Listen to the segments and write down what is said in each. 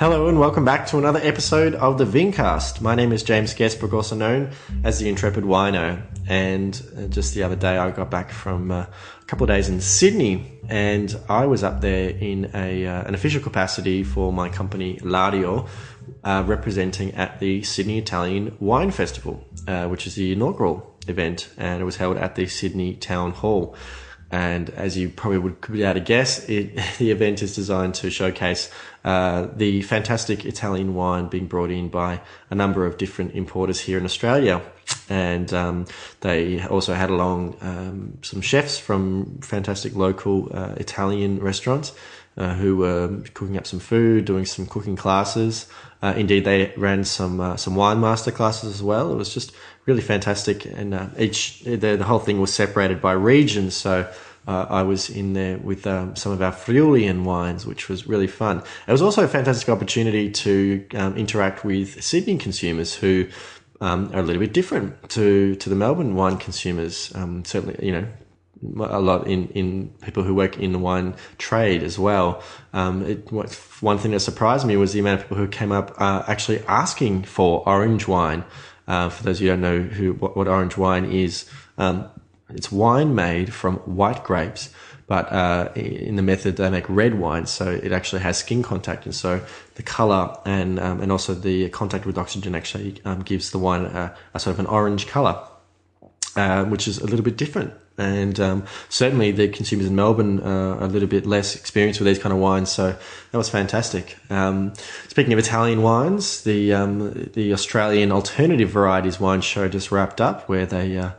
Hello and welcome back to another episode of the Vincast. My name is James Guestbrook, also known as the Intrepid Wino. And uh, just the other day, I got back from uh, a couple of days in Sydney, and I was up there in a uh, an official capacity for my company Lario, uh, representing at the Sydney Italian Wine Festival, uh, which is the inaugural event, and it was held at the Sydney Town Hall. And as you probably would be able to guess, it, the event is designed to showcase uh, the fantastic Italian wine being brought in by a number of different importers here in Australia. And um, they also had along um, some chefs from fantastic local uh, Italian restaurants uh, who were cooking up some food, doing some cooking classes. Uh, indeed, they ran some uh, some wine master classes as well. It was just really fantastic, and each the, the whole thing was separated by regions. So uh, I was in there with um, some of our Friulian wines, which was really fun. It was also a fantastic opportunity to um, interact with Sydney consumers who um, are a little bit different to to the Melbourne wine consumers. Um, certainly, you know, a lot in, in people who work in the wine trade as well. Um, it, one thing that surprised me was the amount of people who came up uh, actually asking for orange wine. Uh, for those of you who don't know who what, what orange wine is, um, it's wine made from white grapes, but uh, in the method they make red wine, so it actually has skin contact, and so the color and um, and also the contact with oxygen actually um, gives the wine a, a, sort of an orange color, uh, which is a little bit different. And um, certainly the consumers in Melbourne uh, are a little bit less experienced with these kind of wines, so that was fantastic. Um, speaking of Italian wines, the um, the Australian alternative varieties wine show just wrapped up, where they uh,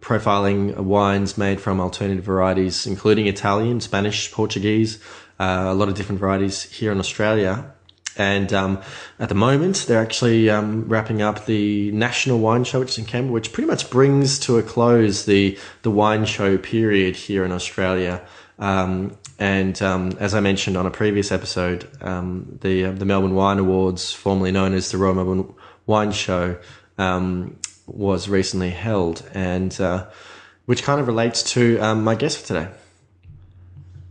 profiling wines made from alternative varieties, including Italian, Spanish, Portuguese, uh, a lot of different varieties here in Australia. And um, at the moment, they're actually um, wrapping up the National Wine Show, which is in Canberra, which pretty much brings to a close the the wine show period here in Australia. Um, and um, as I mentioned on a previous episode, um, the uh, the Melbourne Wine Awards, formerly known as the Royal Melbourne Wine Show, um, was recently held, and uh, which kind of relates to um, my guest for today.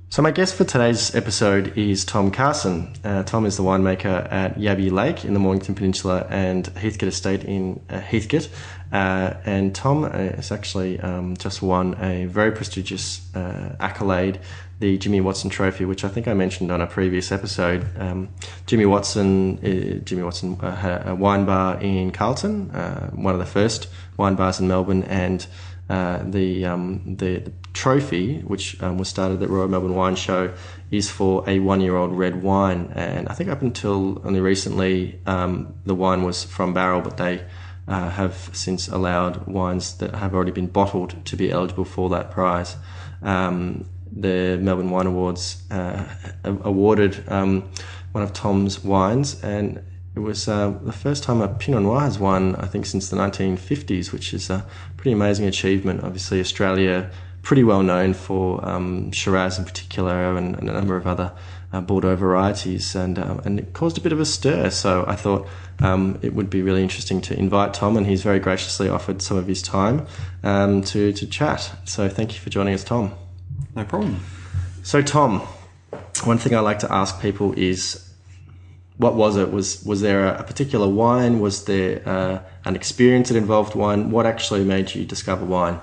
So my guest for today's episode is Tom Carson. Uh, Tom is the winemaker at Yabby Lake in the Mornington Peninsula and Heathcote Estate in uh, Heathcote. Uh, and Tom uh, has actually um, just won a very prestigious uh, accolade, the Jimmy Watson Trophy, which I think I mentioned on a previous episode. Um, Jimmy Watson, uh, Jimmy Watson had a wine bar in Carlton, one of the first wine bars in Melbourne, and the, um, the, the trophy, which um, was started at the Royal Melbourne Wine Show, is for a one-year-old red wine. And I think up until only recently, um, the wine was from barrel, but they uh, have since allowed wines that have already been bottled to be eligible for that prize. Um, the Melbourne Wine Awards uh, awarded um, one of Tom's wines, and it was uh, the first time a Pinot Noir has won, I think, since the 1950s, which is a pretty amazing achievement. Obviously, Australia pretty well known for um, Shiraz in particular and, and, a number of other uh, Bordeaux varieties, and uh, and it caused a bit of a stir. So I thought um, it would be really interesting to invite Tom, and he's very graciously offered some of his time um, to to chat. So thank you for joining us, Tom. No problem. So Tom, one thing I like to ask people is. What was it? Was was there a particular wine? Was there uh, an experience that involved wine? What actually made you discover wine?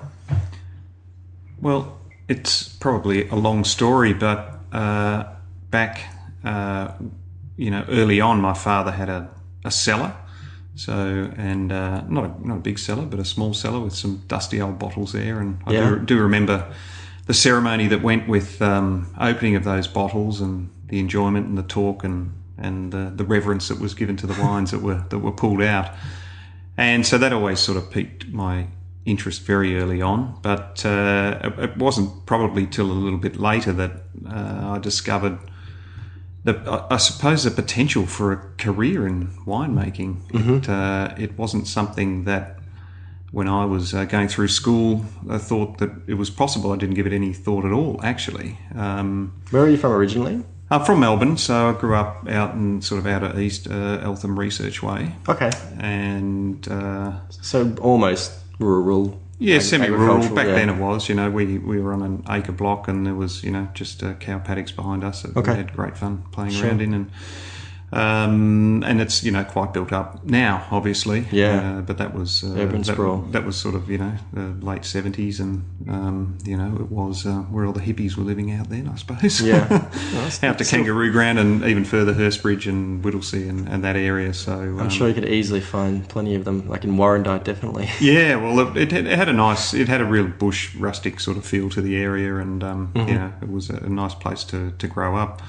Well, it's probably a long story, but uh, back, uh, you know, early on, my father had a, a cellar. So, and uh, not a, not a big cellar, but a small cellar with some dusty old bottles there. And I yeah. do, do, remember the ceremony that went with um, opening of those bottles and the enjoyment and the talk and and the, the reverence that was given to the wines that were that were pulled out. And so that always sort of piqued my interest very early on, but uh, it wasn't probably till a little bit later that uh, I discovered the, I suppose, the potential for a career in winemaking. Mm-hmm. It, uh, it wasn't something that when I was uh, going through school, I thought that it was possible. I didn't give it any thought at all, actually. Um, Where are you from originally? I'm from Melbourne, so I grew up out in sort of outer east, uh, Eltham Research Way. Okay. And uh, so almost rural. Yeah, semi-rural. Back yeah. then it was. You know, we we were on an acre block, and there was you know just uh, cow paddocks behind us that okay. we had great fun playing sure. around in. And Um, and it's you know quite built up now, obviously. Yeah. Uh, but that was uh, Urban that, sprawl. that was sort of you know the late seventies, and um, you know it was uh, where all the hippies were living out then, I suppose. Yeah. Nice. out to Kangaroo Ground and even further Hurstbridge and Whittlesea and, and that area. So I'm um, sure you could easily find plenty of them, like in Warrandyte, definitely. Yeah, well, it, it, it had a nice, it had a real bush, rustic sort of feel to the area, and um, Mm-hmm. you know, it was a, a nice place to, to grow up.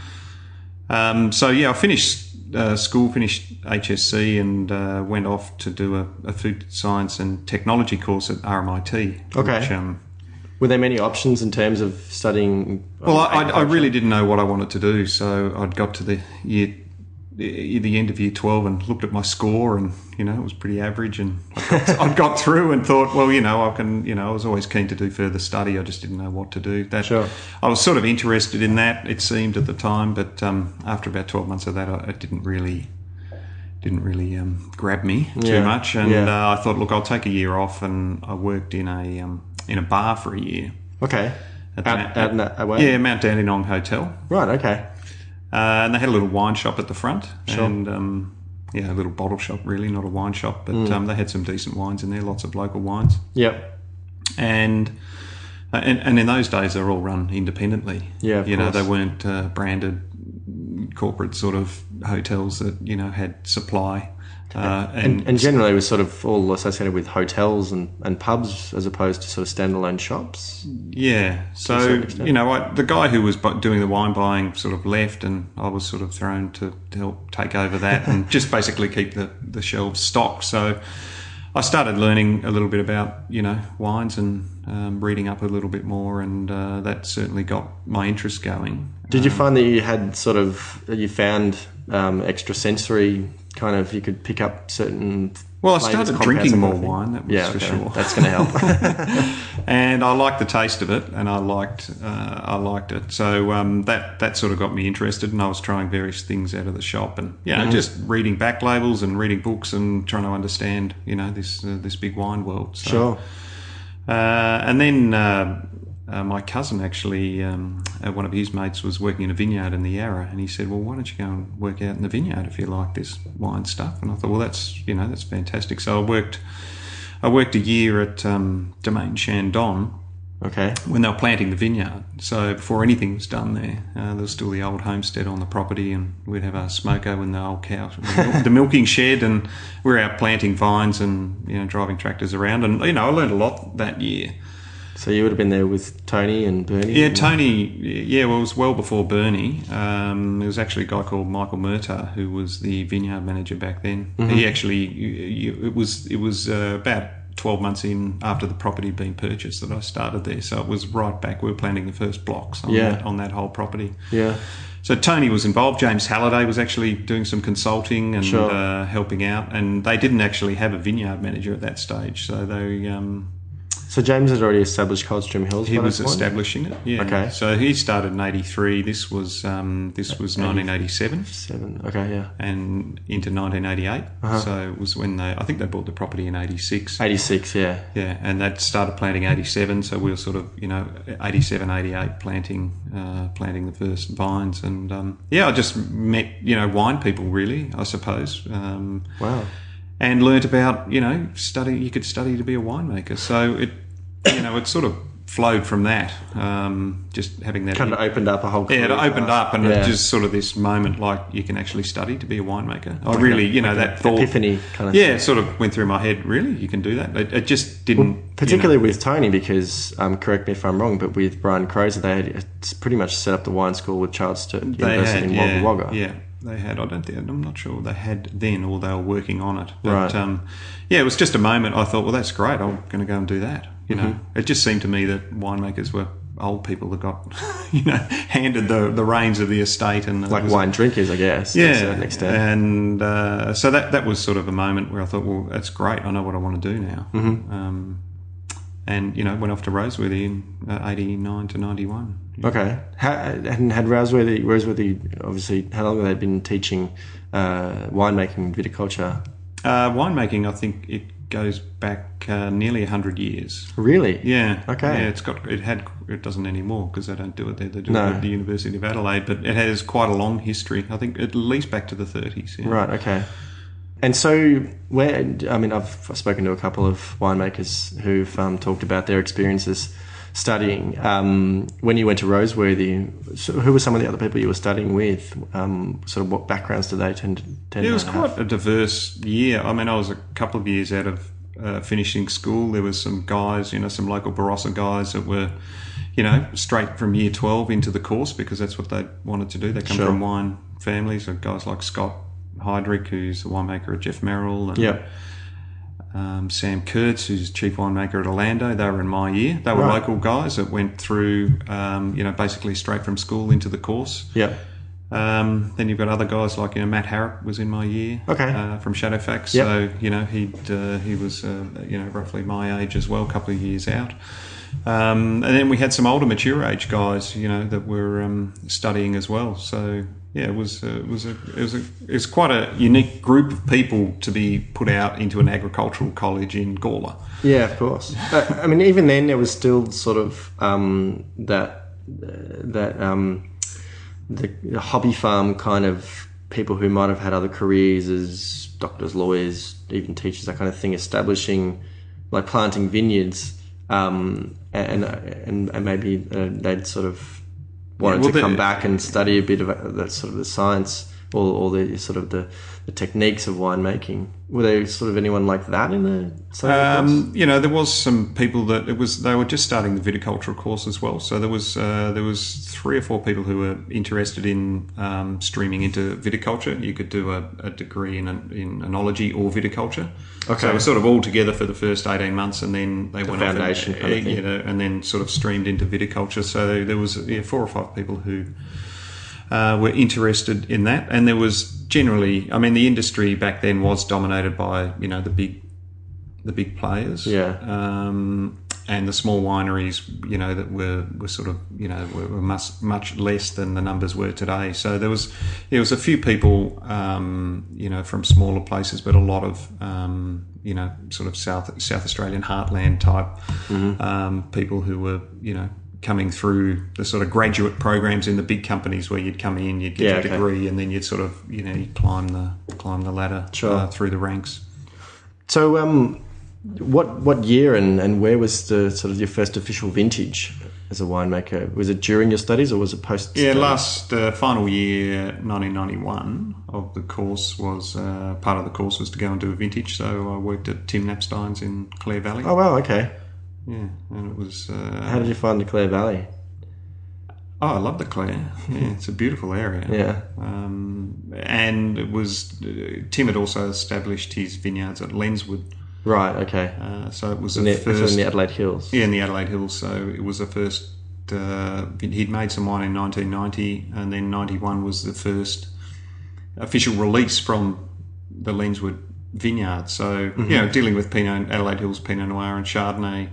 Um, so yeah, I finished uh, school, finished HSC, and uh, went off to do a, a food science and technology course at RMIT. Okay. Which, um, Were there many options in terms of studying? well, I, I, I really didn't know what I wanted to do, so I'd got to the year, the the end of year twelve and looked at my score, and you know it was pretty average, and I got, I got through and thought, well, you know, I can, you know, I was always keen to do further study. I just didn't know what to do. That Sure. I was sort of interested in that. It seemed at the time, but um, after about twelve months of that, I, it didn't really. Didn't really um, grab me too Yeah, much, and yeah. uh, I thought, look, I'll take a year off, and I worked in a um, in a bar for a year. Okay. At Out, the- out in that away? Yeah, Mount Dandenong Hotel. Right, okay. Uh, and they had a little wine shop at the front, Sure. and um, yeah, a little bottle shop, really, not a wine shop, but Mm. um, they had some decent wines in there, lots of local wines, Yep. and uh, and, and in those days they were all run independently. Yeah, you know, they weren't uh, branded corporate sort of hotels that you know had supply. Uh, and, And, and generally it was sort of all associated with hotels and, and pubs as opposed to sort of standalone shops. Yeah. So you know, I, the guy who was doing the wine buying sort of left, and I was sort of thrown to, to help take over that and just basically keep the the shelves stocked. So I started learning a little bit about you know wines and um, reading up a little bit more, and uh, that certainly got my interest going. Did you find that you had sort of, you found um, extra sensory kind of, you could pick up certain. Well, I started drinking more wine. That was Yeah, for okay. sure. That's going to help. and I liked the taste of it, and I liked uh, I liked it. So um, that that sort of got me interested, and I was trying various things out of the shop, and you know, Mm-hmm. just reading back labels and reading books and trying to understand, you know, this uh, this big wine world. So, sure. Uh, and then uh, my cousin actually, um, uh, one of his mates was working in a vineyard in the Yarra, and he said, "Well, why don't you go and work out in the vineyard if you like this wine stuff?" And I thought, "Well, that's you know that's fantastic." So I worked. I worked a year at um, Domaine Chandon Okay. when they were planting the vineyard. So before anything was done there, uh, there was still the old homestead on the property, and we'd have our smoker and the old cow, the milking shed, and we were out planting vines and you know driving tractors around. And you know, I learned a lot that year. So you would have been there with Tony and Bernie? Yeah, Tony. Yeah, well, it was well before Bernie. Um, there was actually a guy called Michael Murtagh who was the vineyard manager back then. He actually, it was it was uh, about twelve months in after the property had been purchased that I started there. So it was right back. We were planting the first blocks on, Yeah. that, on that whole property. Yeah. So Tony was involved. James Halliday was actually doing some consulting and Sure. uh, helping out. And they didn't actually have a vineyard manager at that stage. So they um, So James had already established Coldstream Hills. he was establishing it. Yeah. Okay. So he started in '83. This was um, this was 1987 Seven. Okay, yeah. and into 1988. Uh-huh. So it was when they. I think they bought the property in '86. 86, yeah. Yeah, and that started planting '87. So we were sort of you know '87, '88 planting uh, planting the first vines, and um, yeah, I just met you know wine people really, I suppose. Um, Wow. and learnt about you know study you could study to be a winemaker so it you know it sort of flowed from that um, just having that Kind of opened up a whole yeah, it opened up, and Yeah. it just sort of this moment, like you can actually study to be a winemaker. I really, you know, that thought, epiphany kind of yeah, it sort of went through my head. Really, you can do that. It, it just didn't, you Particularly with Tony, because um, correct me if I'm wrong, but with Brian Croser, they had pretty much set up the wine school with Charles Sturt University had, in yeah, Wagga Wagga. yeah, they had. I don't think I'm not sure they had then, or they were working on it. But Right. um, yeah, it was just a moment. I thought, well, that's great. I'm going to go and do that. You know, Mm-hmm. it just seemed to me that winemakers were old people that got, you know, handed the the reins of the estate and Like wine drinkers, I guess, yeah, and uh, so that that was sort of a moment where I thought, well, that's great. I know what I want to do now. Mm-hmm. Um, and you know, went off to Roseworthy in uh, '89 to '91. Okay. How, and had Roseworthy, Roseworthy, obviously, how long have they been teaching uh, winemaking, viticulture? Uh, winemaking, I think it goes back uh, nearly hundred years. Really? Yeah. Okay. Yeah, it's got it had it doesn't anymore because they don't do it there. They do No. it at the University of Adelaide, but it has quite a long history. I think at least back to the thirties. Yeah. Right. Okay. And so, where I mean, I've spoken to a couple of winemakers who've um, talked about their experiences studying. Um, when you went to Roseworthy, so who were some of the other people you were studying with? Um, sort of what backgrounds do they tend to tend Yeah, it was to quite have? a diverse year. I mean, I was a couple of years out of uh, finishing school. There was some guys, you know, some local Barossa guys that were, you know, straight from year 12 into the course because that's what they wanted to do. They come Sure. from wine families, so guys like Scott Heidrich, who's the winemaker at Geoff Merrill, and Yeah. Um, Sam Kurtz, who's chief winemaker at Orlando. They were in my year. They were Right. local guys that went through, um, you know, basically straight from school into the course. Yeah. Um, then you've got other guys like you know Matt Harrop was in my year, Okay. uh, from Shadowfax. Yep. So you know he uh, he was uh, you know roughly my age as well, a couple of years out. Um, and then we had some older, mature age guys, you know, that were um, studying as well. So yeah, it was uh, it was a it was a it was quite a unique group of people to be put out into an agricultural college in Gawler. Yeah, of course. But, I mean, even then, there was still sort of um, that uh, that um, the, the hobby farm kind of people who might have had other careers as doctors, lawyers, even teachers, that kind of thing, establishing like planting vineyards, um, and, and and maybe uh, they'd sort of wanted well, to come back and study a bit of uh, the sort of the science or, or the sort of the, the techniques of winemaking. Were there sort of anyone like that in the? Um, you know, there was some people that it was they were just starting the viticultural course as well. So there was uh, there was three or four people who were interested in um, streaming into viticulture. You could do a, a degree in, in enology or viticulture. Okay. So it was sort of all together for the first eighteen months, and then they went foundation off and, kind of thing. you know, and then sort of streamed into viticulture. So there was yeah, four or five people who uh, were interested in that, and there was generally, I mean, the industry back then was dominated by you know the big, the big players, Yeah. um, and the small wineries, you know, that were were sort of you know were, were much much less than the numbers were today. So there was there was a few people, um, you know, from smaller places, but a lot of um, you know sort of South South Australian heartland type Mm-hmm. um, people who were you know coming through the sort of graduate programs in the big companies where you'd come in, you'd get Yeah, your okay. degree, and then you'd sort of you know you'd climb the climb the ladder Sure. uh, through the ranks. So, um, what what year and, and where was the sort of your first official vintage as a winemaker? Was it during your studies or was it post? Yeah, last uh, final year, 1991 of the course was uh, part of the course was to go and do a vintage. So I worked at Tim Knappstein's in Clare Valley. Oh wow, okay. Yeah, and it was. Uh, How did you find the Clare Valley? oh, I love the Clare. Yeah, it's a beautiful area. Yeah, Um, and it was uh, Tim had also established his vineyards at Lenswood, right. Okay. uh, so it was In the first in the Adelaide Hills. Yeah, in the Adelaide Hills. So it was the first. Uh, he'd made some wine in 1990, and then 91 was the first official release from the Lenswood vineyard. So Mm-hmm. you know, dealing with Pinot, Adelaide Hills Pinot Noir and Chardonnay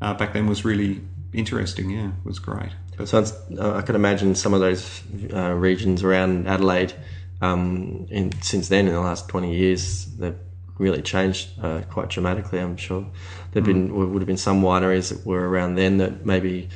uh, back then was really interesting. Yeah, it was great. But So it's, uh, I can imagine some of those uh, regions around Adelaide. Um, in, since then, in the last twenty years, they've really changed uh, quite dramatically. I'm sure there've been Mm. would have been some wineries that were around then that maybe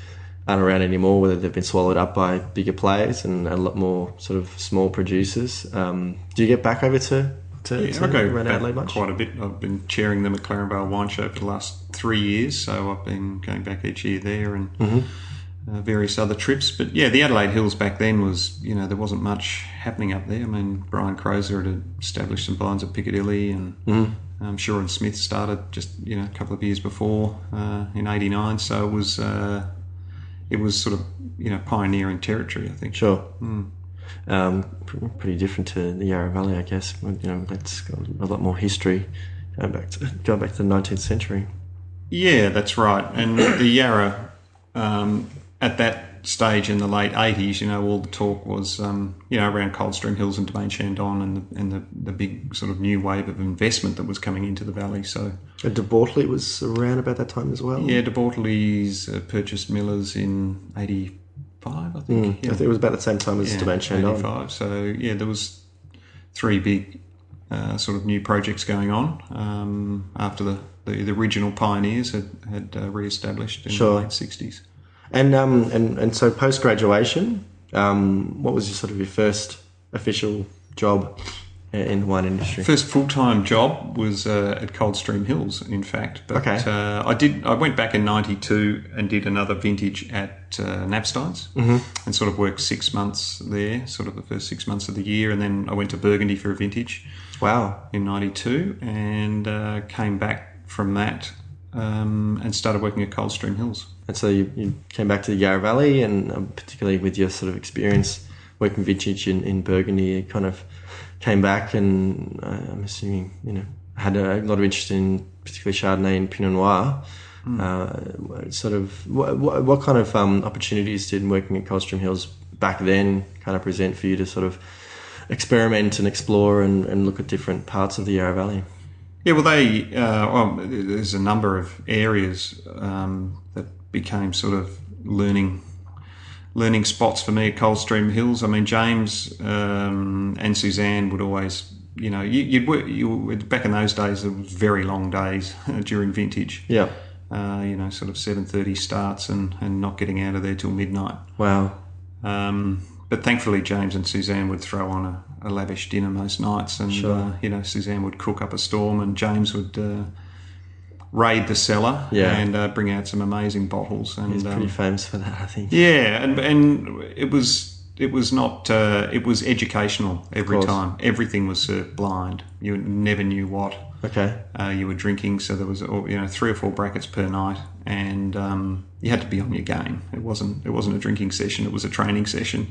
aren't around anymore, whether they've been swallowed up by bigger players and a lot more sort of small producers. Um, do you get back over to to, Yeah, to I go back Adelaide much? quite a bit. I've been chairing the McLaren Vale Wine Show for the last three years, so I've been going back each year there and Mm-hmm. uh, various other trips. But yeah, the Adelaide Hills back then was, you know, there wasn't much happening up there. I mean, Brian Croser had established some vines at Piccadilly, and Mm-hmm. um, Shaw and Smith started just you know a couple of years before uh, in '89. So it was uh, it was sort of you know pioneering territory, I think. Sure. Um, pretty different to the Yarra Valley, I guess. You know, that's got a lot more history going back to going back to the 19th century. Yeah, that's right. And the Yarra, um, at that stage in the late 80s, you know, all the talk was, um, you know, around Coldstream Hills and Domaine Chandon and, the, and the, the big sort of new wave of investment that was coming into the valley. So, And De Bortoli was around about that time as well. yeah, De Bortoli's uh, purchased Millers in 85, I think. I think it was about the same time as Yeah. 85. So, yeah, there was three big uh, sort of new projects going on um, after the, the, the original pioneers had, had uh, re-established in Sure. the late 60s. And um, and and so post graduation, um, what was your sort of your first official job in the wine industry? First full time job was uh, at Coldstream Hills, in fact. But Okay. uh, I did. I went back in '92 and did another vintage at uh, Knappsteins, Mm-hmm. and sort of worked six months there, sort of the first six months of the year, and then I went to Burgundy for a vintage Wow. in '92, and uh, came back from that um, and started working at Coldstream Hills. And so you, you came back to the Yarra Valley, and um, particularly with your sort of experience working vintage in, in Burgundy, you kind of came back, and uh, I'm assuming you know had a lot of interest in particularly Chardonnay and Pinot Noir. Uh, sort of what, what, what kind of um, opportunities did working at Coldstream Hills back then kind of present for you to sort of experiment and explore and, and look at different parts of the Yarra Valley? Yeah, well, they uh, well, there's a number of areas um, that became sort of learning learning spots for me at Coldstream Hills. I mean, James um, and Suzanne would always, you know, you, you'd work. You back in those days, there was very long days during vintage. Yeah. Uh, you know, sort of seven thirty starts and, and not getting out of there till midnight. Wow. Um, but thankfully, James and Suzanne would throw on a, a lavish dinner most nights, and Sure. uh, you know, Suzanne would cook up a storm, and James would uh, raid the cellar Yeah. and uh, bring out some amazing bottles. And He's um, pretty famous for that, I think. yeah, and and it was it was not uh, it was educational every time. Everything was served blind. You never knew what Okay. uh, you were drinking. So there was oh, you know three or four brackets per night, and um, you had to be on your game. It wasn't it wasn't a drinking session. It was a training session.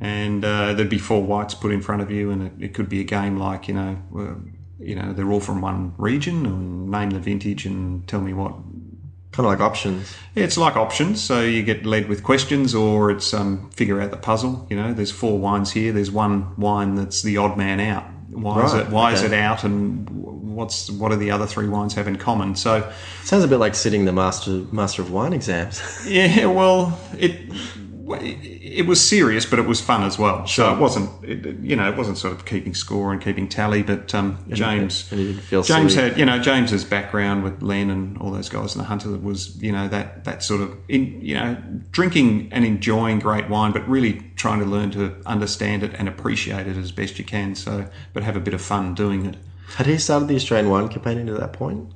And uh, there'd be four whites put in front of you, and it, it could be a game like you know, uh, you know, they're all from one region, and name the vintage and tell me what Kind of like options. yeah, it's like options. So you get led with questions, or it's um, figure out the puzzle. You know, there's four wines here. There's one wine that's the odd man out. Why is it? Why is it out? And what's what do the other three wines have in common? So Sounds a bit like sitting the master master of wine exams. yeah, well, it it was serious, but it was fun as well. So it wasn't, it, you know, it wasn't sort of keeping score and keeping tally. But um, James, and you didn't feel James silly. had, you know, James's background with Len and all those guys in the Hunter was, you know, that that sort of, in, you know, drinking and enjoying great wine, but really trying to learn to understand it and appreciate it as best you can. So, but have a bit of fun doing it. Had he started the Australian wine campaign at that point?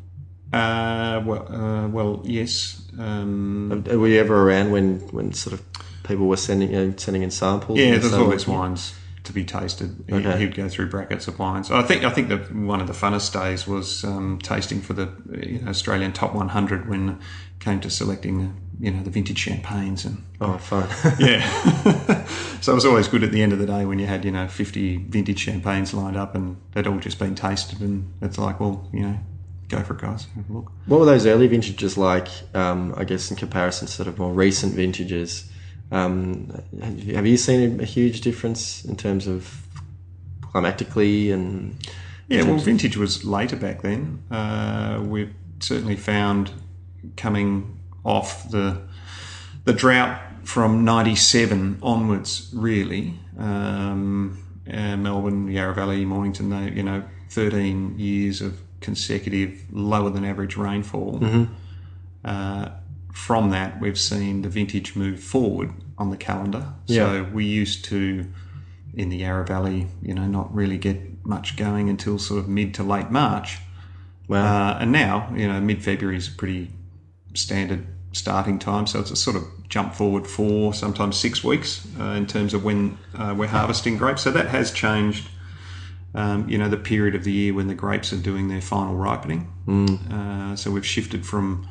Uh, well, uh, well, yes. Um, Were you ever around when, when sort of people were sending you know, sending in samples? Yeah, there's so- always wines to be tasted. He, Okay. He'd go through brackets of wines. I think I think that one of the funnest days was um, tasting for the you know, Australian top 100 when it came to selecting you know the vintage champagnes and Oh, fun. yeah. so it was always good at the end of the day when you had you know 50 vintage champagnes lined up and they'd all just been tasted and it's like well you know go for it guys have a look. what were those early vintages like? Um, I guess in comparison to sort of more recent vintages. Um, have you- seen a, huge difference in terms of climatically and Yeah, well, vintage was later back then. Uh, we've certainly found coming off the the drought from '97 onwards, really. Um, uh, Melbourne, Yarra Valley, Mornington, they, you know, 13 years of consecutive lower than average rainfall. Uh, from that, we've seen the vintage move forward on the calendar. Yeah. So we used to, in the Yarra Valley, you know, not really get much going until sort of mid to late March. Wow. Uh, and now, you know, mid February is a pretty standard starting time. So it's a sort of jump forward four, sometimes six weeks uh, in terms of when uh, we're harvesting grapes. So that has changed. Um, you know, the period of the year when the grapes are doing their final ripening. Uh, so we've shifted from,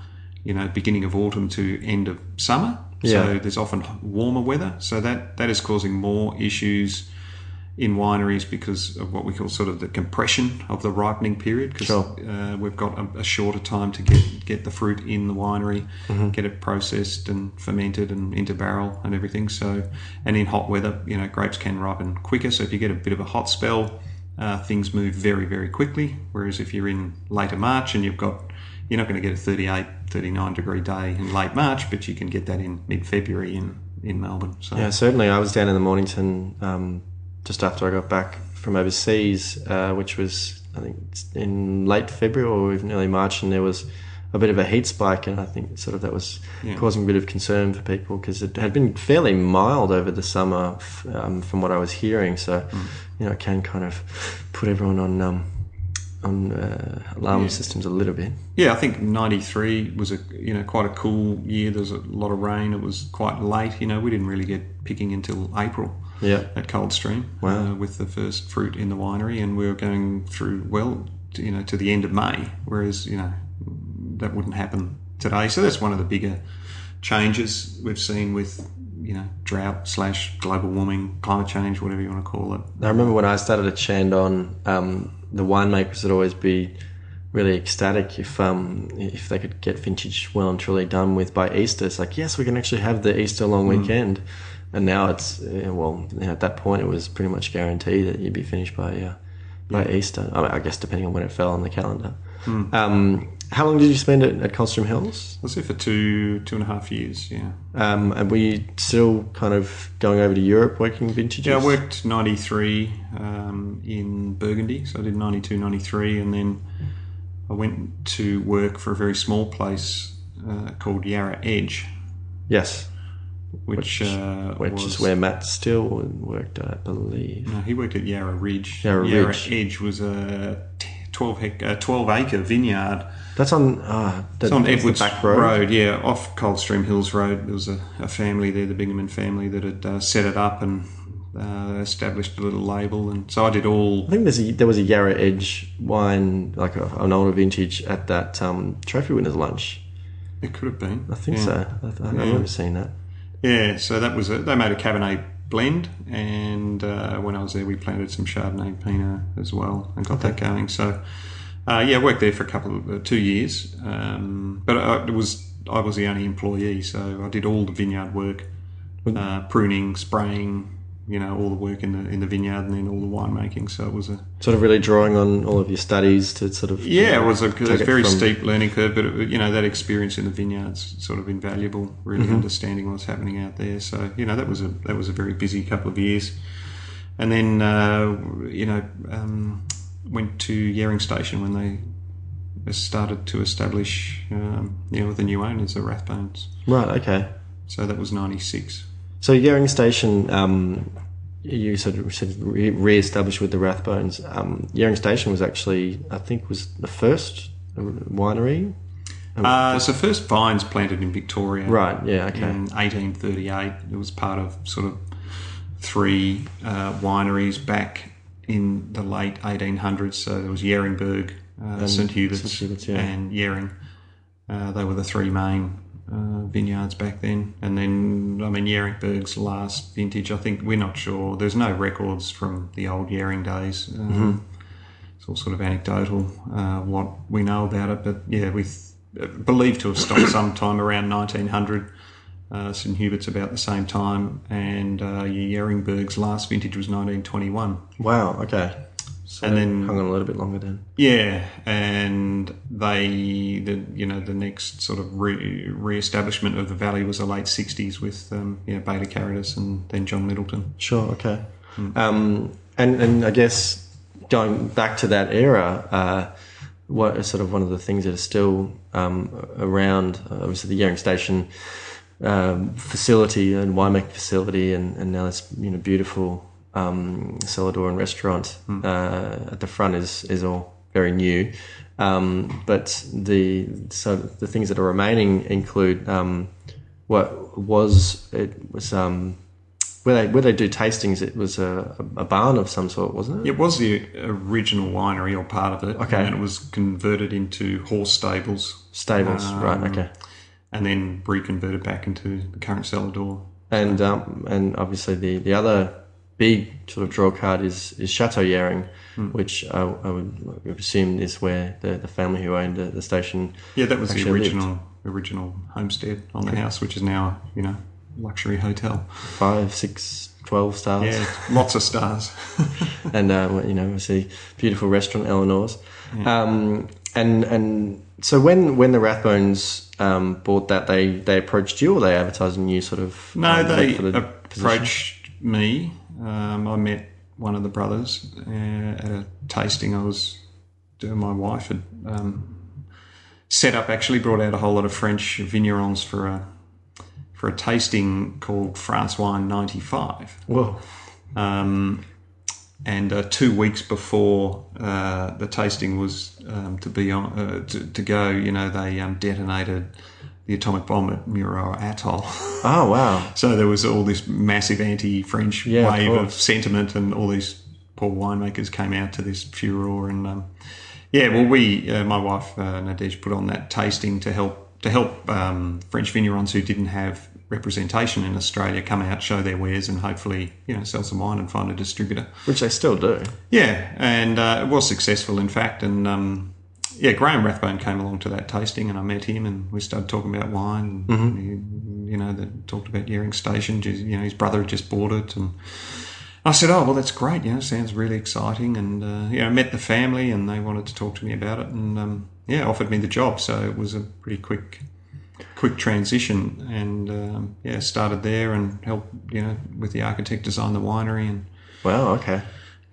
you know, beginning of autumn to end of summer. Yeah. So there's often warmer weather. So that, that is causing more issues in wineries because of what we call sort of the compression of the ripening period. Because Sure. uh, we've got a, a shorter time to get get the fruit in the winery, get it processed and fermented and into barrel and everything. So, and in hot weather, you know, grapes can ripen quicker. So if you get a bit of a hot spell, uh, things move very very quickly. Whereas if you're in later March and you've got you're not going to get a 38, 39 degree day in late March, but you can get that in mid February in, in Melbourne. So Yeah, certainly. I was down in the Mornington um, just after I got back from overseas, uh, which was I think in late February or even early March, and there was a bit of a heat spike, and I think sort of that was Yeah. causing a bit of concern for people because it had been fairly mild over the summer, f- um, from what I was hearing. So, Mm. you know, it can kind of put everyone on um, on uh, alarm Yeah. systems a little bit. Yeah, I think '93 was a you know quite a cool year. There was a lot of rain. It was quite late. You know, we didn't really get picking until April Yeah, at Coldstream Wow. uh, with the first fruit in the winery, and we were going through well, to, you know, to the end of May. Whereas you know that wouldn't happen today. So that's one of the bigger changes we've seen with you know drought slash global warming, climate change, whatever you want to call it. I remember when I started at Chandon, um, the winemakers would always be really ecstatic if um, if they could get vintage well and truly done with by Easter. It's like yes, we can actually have the Easter long weekend, and now it's well you know, at that point it was pretty much guaranteed that you'd be finished by uh, by Easter. I, mean, I guess depending on when it fell on the calendar. Um, how long did you spend at, at Coldstream Hills? I was there for two two and a half years. Yeah. Um, and were you still kind of going over to Europe working vintages? Yeah, I worked 93 um, in Burgundy, so I did 92, 93, and then I went to work for a very small place uh, called Yarra Edge, Yes, which, uh, which was, is where Matt Still worked, I believe. No, he worked at Yarra Ridge. Yarra Ridge. Edge was a 12, hec- uh, 12 acre vineyard. That's on uh, the, It's on Edwards back road. road. yeah, off Coldstream Hills Road. There was a, a family there, the Bingaman family, that had uh, set it up and uh, established a little label. And so I did all I think there's a, there was a Yarra Edge wine, like a, an older vintage, at that um, trophy winners lunch. It could have been. I think Yeah. so. I, I never seen that. Yeah, so that was it. They made a Cabernet blend, and uh, when I was there, we planted some Chardonnay Pinot as well and got that going. So, uh, yeah, worked there for a couple of uh, two years, um, but I, it was I was the only employee, so I did all the vineyard work, uh, pruning, spraying, you know, all the work in the in the vineyard, and then all the winemaking. So it was a Sort of really drawing on all of your studies to sort of yeah, it was a, it was a very from- steep learning curve, but it, you know that experience in the vineyards sort of invaluable. Really Mm-hmm. understanding what's happening out there. So you know that was a that was a very busy couple of years, and then uh, you know um, went to Yering Station when they started to establish um, you know the new owners, the Rathbones. right. Okay. So that was ninety six. So Yering Station, um, you sort of said re- re-established with the Rathbones. Um, Yering Station was actually, I think, was the first winery. Uh, so first vines planted in Victoria. Right. Yeah. Okay. in 1838. It was part of sort of three uh, wineries back in the late 1800s. So there was Yeringberg, uh, St Hubert's, St Hubert's, yeah. and Yering. Uh, they were the three main uh, vineyards back then. And then, I mean, Yeringberg's last vintage, I think we're not sure. There's no records from the old Yering days. Um, Mm-hmm. It's all sort of anecdotal uh, what we know about it. But yeah, we th- believed to have stopped sometime around 1900. Uh, St Hubert's about the same time, and uh, Yeringberg's last vintage was 1921. Wow. Okay. So And then- hung on a little bit longer then. Yeah, and they, the you know, the next sort of re- re-establishment of the valley was the late 60s with um, you know Bailey Carrodus and then John Middleton. Sure. Okay. Hmm. Um, and and I guess going back to that era, uh, what is sort of one of the things that are still um, around? Uh, obviously, the Yering Station um, facility and winemaking facility, and, and now this you know beautiful um, cellar door and restaurant Hmm. uh, at the front is is all very new. Um, but the so the things that are remaining include um, what was it was um, where they where they do tastings. It was a, a barn of some sort, wasn't it? It was the original winery or part of it, Okay. and it was converted into horse stables, Stables, Um, right? Okay. And then reconverted back into the current cellar door. And um, and obviously the, the other big sort of draw card is is Chateau Yering, Hmm. which I, I would assume is where the, the family who owned the, the station. Yeah, that was the Actually lived. original original homestead on the house, which is now you know luxury hotel. Five, six, twelve stars. Yeah, lots of stars. and uh, you know, obviously, beautiful restaurant, Eleanor's. Um, and and so when when the Rathbones um, bought that, they they approached you, or they advertised and you sort of No, um, they the position? approached me. Um, I met one of the brothers uh, at a tasting I was doing. My wife had um, set up, actually brought out a whole lot of French vignerons for a for a tasting called France Wine '95. Whoa. Um, and uh, two weeks before uh, the tasting was um, to be on uh, to, to, go, you know, they um, detonated the atomic bomb at Mururoa Atoll. Oh wow! so there was all this massive anti-French Yeah, wave of, course. sentiment, and all these poor winemakers came out to this furor. And um, yeah, well, we, uh, my wife uh, Nadege, put on that tasting to help to help um, French vignerons who didn't have representation in Australia come out, show their wares, and hopefully you know sell some wine and find a distributor. Which they still do. Yeah, and uh, it was successful, in fact. And um, yeah, Graham Rathbone came along to that tasting, and I met him, and we started talking about wine. And he, you know, they talked about Yering Station. You know, his brother had just bought it, and I said, "Oh, well, that's great. You know, sounds really exciting." And uh, you know, I met the family, and they wanted to talk to me about it, and um, yeah, offered me the job. So it was a pretty quick. Quick transition, and um, yeah, started there and helped you know with the architect design the winery, and Wow. Okay.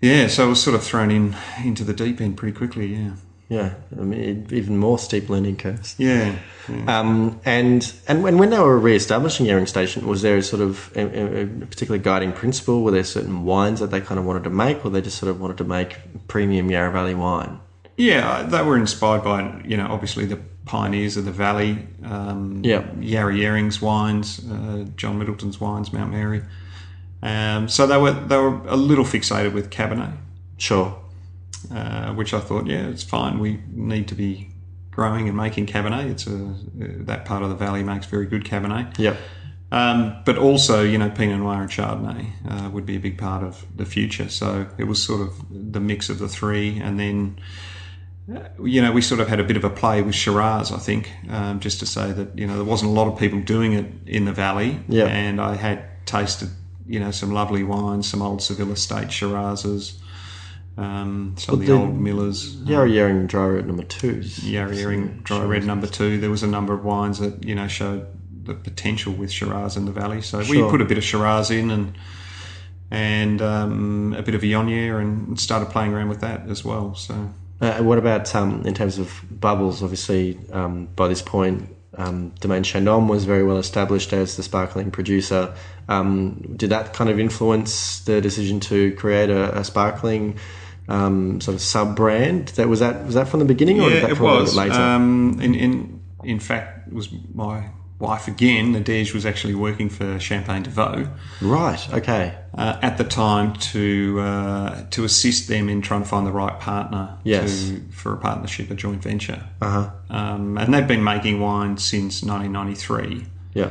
yeah, so I was sort of thrown in into the deep end pretty quickly. Yeah, Yeah. I mean, even more steep learning curves. yeah, yeah. Um, and and when, when they were re-establishing Yering Station, was there a sort of a- a particular guiding principle? Were there certain wines that they kind of wanted to make, or they just sort of wanted to make premium Yarra Valley wine? yeah. They were inspired by you know obviously the pioneers of the valley. Um, Yeah. Yarra Yering's wines, uh, John Middleton's wines, Mount Mary. Um, so they were they were a little fixated with Cabernet, Sure. uh, which I thought, yeah, it's fine. We need to be growing and making Cabernet. It's a that part of the valley makes very good Cabernet. Yep. Um, but also, you know, Pinot Noir and Chardonnay uh, would be a big part of the future. So it was sort of the mix of the three. And then, uh, you know, we sort of had a bit of a play with Shiraz, I think, um, just to say that, you know, there wasn't a lot of people doing it in the valley. Yeah. And I had tasted, you know, some lovely wines, some old Seville Estate Shirazes, um, some of the the- old Millers. Yarra Yering Dry Red number two. Yarra Yering Dry Red number two. There was a number of wines that you know showed the potential with Shiraz in the valley. So we put a bit of Shiraz in and and um, a bit of Viognier and started playing around with that as well. So Uh, what about um, in terms of bubbles? Obviously, um, by this point, um, Domaine Chandon was very well established as the sparkling producer. Um, did that kind of influence the decision to create a, a sparkling um, sort of sub brand? That was that was that from the beginning, or did that it come was. bit later? Um, in, in in fact, it was my wife again. Nadege was actually working for Champagne Devaux. right. Okay. uh, at the time to uh, to assist them in trying to find the right partner Yes. to, for a partnership, a joint venture. Uh huh. Um, and they've been making wine since 1993. Yeah.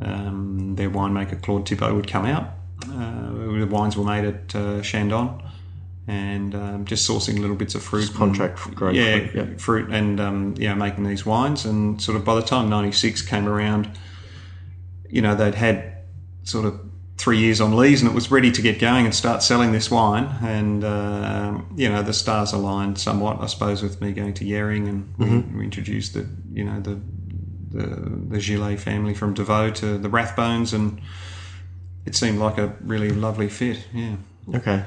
Um, their winemaker Claude Thibaut would come out. Uh, the wines were made at uh, Chandon, and um, just sourcing little bits of fruit, Just contract and- yeah, fruit, yeah. fruit, and um, yeah, making these wines. And sort of by the time '96 came around, you know, they'd had sort of three years on lease, and it was ready to get going and start selling this wine. And um, you know, the stars aligned somewhat, I suppose, with me going to Yering, and we, Mm-hmm. we introduced the, you know, the the the Gillet family from Devaux to the Rathbones, and it seemed like a really lovely fit. Yeah. Okay.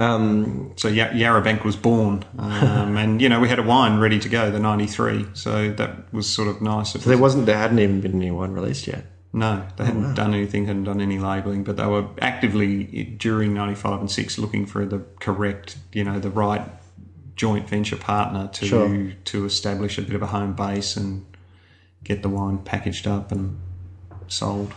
Um, So Ya- Yarrabank was born, um, and you know we had a wine ready to go, the '93. So that was sort of nice. So there was- wasn't there hadn't even been any wine released yet. no, they hadn't done anything, hadn't done any labelling, but they were actively during '95 and '6 looking for the correct, you know, the right joint venture partner to Sure. to establish a bit of a home base and get the wine packaged up and sold.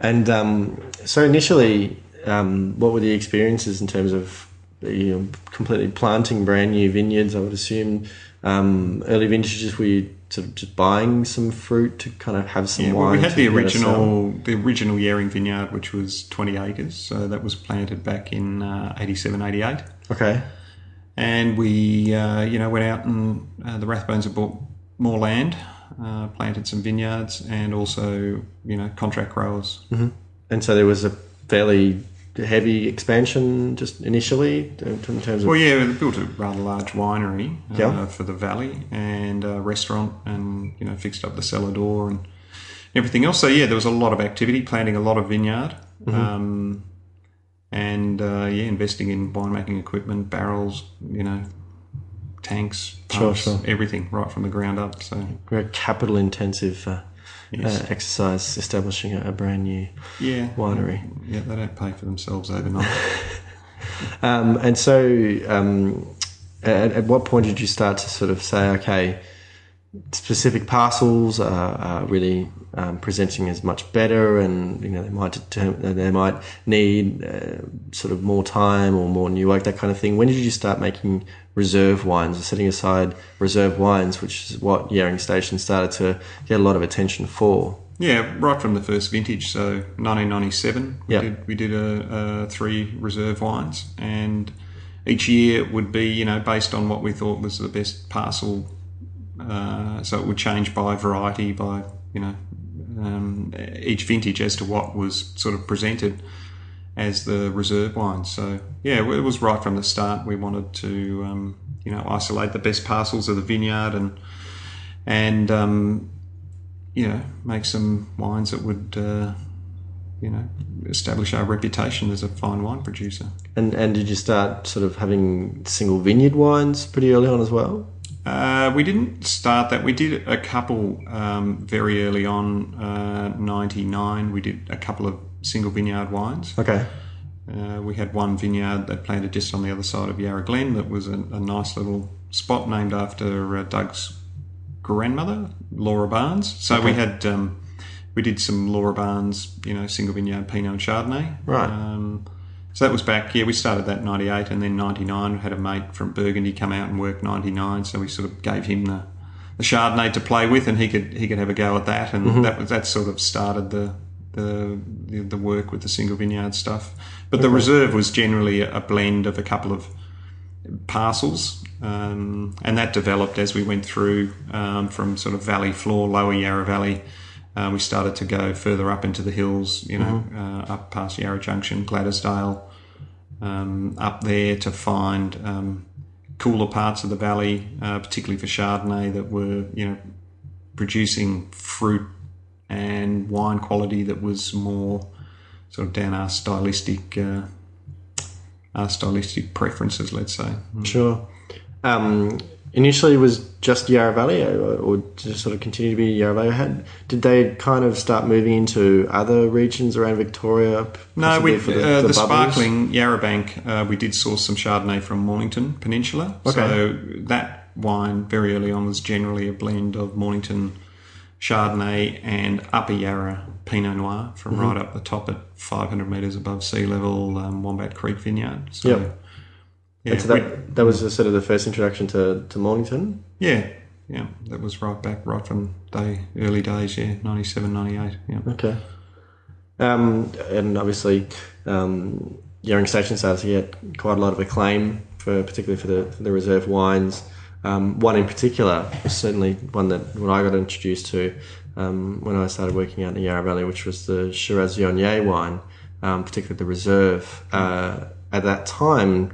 And um, so initially, um, what were the experiences in terms of you know, completely planting brand new vineyards? I would assume um, early vintages were you sort of just buying some fruit to kind of have some Yeah, wine. well, we had the be able to sell? original, the original Yering vineyard, which was 20 acres. So that was planted back in uh, 87, 88. Okay. And we, uh, you know, went out and uh, the Rathbones had bought more land, uh, planted some vineyards, and also, you know, contract growers. And so there was a fairly heavy expansion just initially in terms of Well, yeah, we built a rather large winery uh, Yeah. for the valley and a restaurant, and you know, fixed up the cellar door and everything else. So yeah, there was a lot of activity, planting a lot of vineyard, Mm-hmm. um, and uh, yeah, investing in winemaking equipment, barrels, you know, tanks, Sure, pumps, sure. everything right from the ground up. So Very capital intensive uh, Yes. uh, exercise establishing a, a brand new yeah, winery. Yeah, they don't pay for themselves overnight. Um, and so, um, at, at what point did you start to sort of say, okay, specific parcels are, are really um, presenting as much better, and you know they might determine, they might need uh, sort of more time or more new work, that kind of thing. When did you start making reserve wines or setting aside reserve wines, which is what Yering Station started to get a lot of attention for? Yeah, right from the first vintage. So 1997, we Yep. did we did a, a three reserve wines, and each year would be you know based on what we thought was the best parcel. Uh, so it would change by variety, by you know um, each vintage as to what was sort of presented as the reserve wine. So yeah, it was right from the start. We wanted to um, you know isolate the best parcels of the vineyard and and um, you know, make some wines that would, uh, you know, establish our reputation as a fine wine producer. And and did you start sort of having single vineyard wines pretty early on as well? Uh, we didn't start that. We did a couple um, very early on, uh, 99. We did a couple of single vineyard wines. Okay. Uh, we had one vineyard that planted just on the other side of Yarra Glen that was a, a nice little spot named after uh, Doug's grandmother, Laura Barnes. So we had um, we did some Laura Barnes, you know, single vineyard Pinot and Chardonnay. Right. Um, so that was back. Yeah, we started that in '98, and then '99 we had a mate from Burgundy come out and work '99. So we sort of gave him the, the Chardonnay to play with, and he could he could have a go at that, and that was that sort of started the the the, the work with the single vineyard stuff. But the reserve was generally a blend of a couple of parcels, um, and that developed as we went through um, from sort of valley floor, lower Yarra Valley. Uh, we started to go further up into the hills, you know, uh, up past Yarra Junction, Gladysdale, um, up there to find um, cooler parts of the valley, uh, particularly for Chardonnay, that were, you know, producing fruit and wine quality that was more sort of down our stylistic, uh, our stylistic preferences, let's say. Sure. Um, initially, was just Yarra Valley, or, or just sort of continue to be Yarra Valley. Had, did they kind of start moving into other regions around Victoria? No, we, for uh, the, bubbles? sparkling Yarrabank, uh, we did source some Chardonnay from Mornington Peninsula. Okay. So that wine very early on was generally a blend of Mornington Chardonnay and Upper Yarra Pinot Noir Mm-hmm. from right up the top at 500 metres above sea level, um, Wombat Creek Vineyard. So, Yep. Yeah, And so we- that, that was the, sort of the first introduction to, to Mornington. yeah, yeah, that was right back, right from day early days, yeah, 97, 98, yeah. Okay. Um, and obviously, um, Yering Station started to get quite a lot of acclaim, for particularly for the, for the reserve wines. Um, one in particular was certainly one that when I got introduced to um, when I started working out in the Yarra Valley, which was the Shiraz Viognier wine, um, particularly the reserve. Uh, at that time,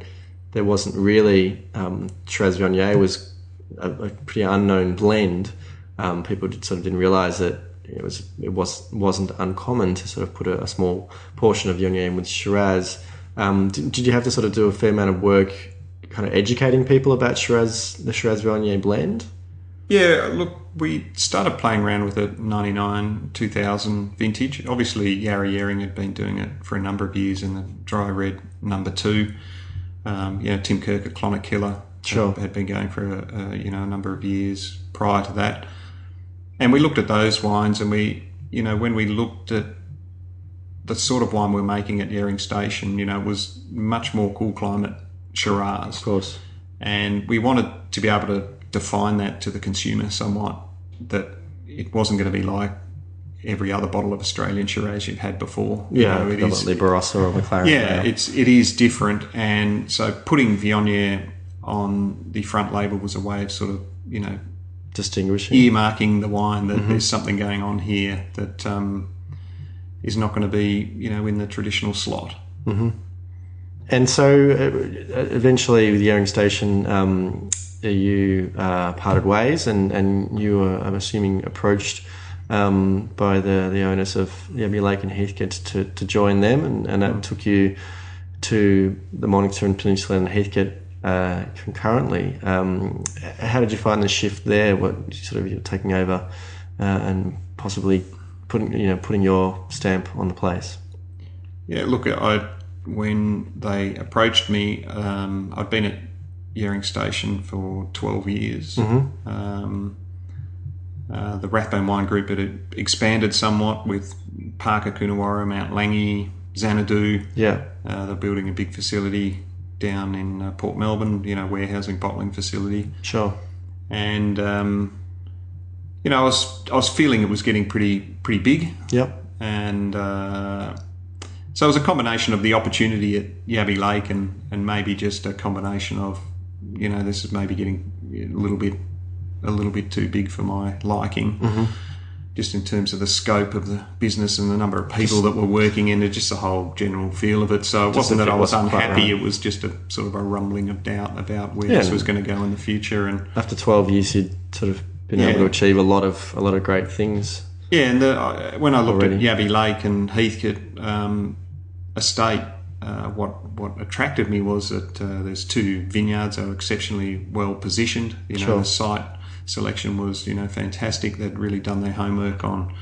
there wasn't really um, Shiraz Viognier was a, a pretty unknown blend. Um, people did, sort of didn't realise that it was it was wasn't uncommon to sort of put a, a small portion of Viognier in with Shiraz. Um, did, did you have to sort of do a fair amount of work, kind of educating people about Shiraz, the Shiraz Viognier blend? Yeah, look, we started playing around with it 99, 2000 vintage. Obviously, Yarra Yering had been doing it for a number of years in the dry red number two. Um, you know, Tim Kirk at Clonakilla Sure. had been going for a, a, you know a number of years prior to that. And we looked at those wines, and we, you know, when we looked at the sort of wine we're making at Yering Station, you know, was much more cool climate Shiraz Of course. and we wanted to be able to define that to the consumer somewhat that it wasn't going to be like every other bottle of Australian Shiraz you've had before. You Yeah, know, it is. Barossa or McLaren. Yeah, it's it is different, and so putting Viognier on the front label was a way of sort of you know distinguishing. earmarking the wine that there's something going on here that um, is not going to be you know in the traditional slot. And so, uh, eventually, with Yering Station, um, you uh, parted ways, and, and you were, I'm assuming, approached um, by the, the owners of Yabby Lake and Heathcote to, to join them, and, and that took you to the Mornington Peninsula and Heathcote uh, concurrently. Um, how did you find the shift there? What sort of you're taking over uh, and possibly putting you know putting your stamp on the place? Yeah, look, I when they approached me, um, I'd been at Yering Station for twelve years. Mm-hmm. Um, uh, the Rathbone Wine Group had expanded somewhat with Parker Coonawarra, Mount Langi, Xanadu. Yeah, uh, they're building a big facility down in uh, Port Melbourne, you know, warehousing bottling facility. Sure. And um, you know, I was I was feeling it was getting pretty pretty big. Yep. And uh, so it was a combination of the opportunity at Yabby Lake and and maybe just a combination of you know this is maybe getting a little bit a little bit too big for my liking. Mm-hmm. Just in terms of the scope of the business and the number of people that were working in it, just the whole general feel of it. So it wasn't that I was unhappy; right. it was just a sort of a rumbling of doubt about where Yeah. this was going to go in the future. And After twelve years, you'd sort of been Yeah. able to achieve a lot of a lot of great things. Yeah, and the, when I looked Already. at Yabby Lake and Heathcote um, Estate, uh, what what attracted me was that uh, there's two vineyards that are exceptionally well positioned. You know, Sure. the site selection was you know fantastic. They'd really done their homework on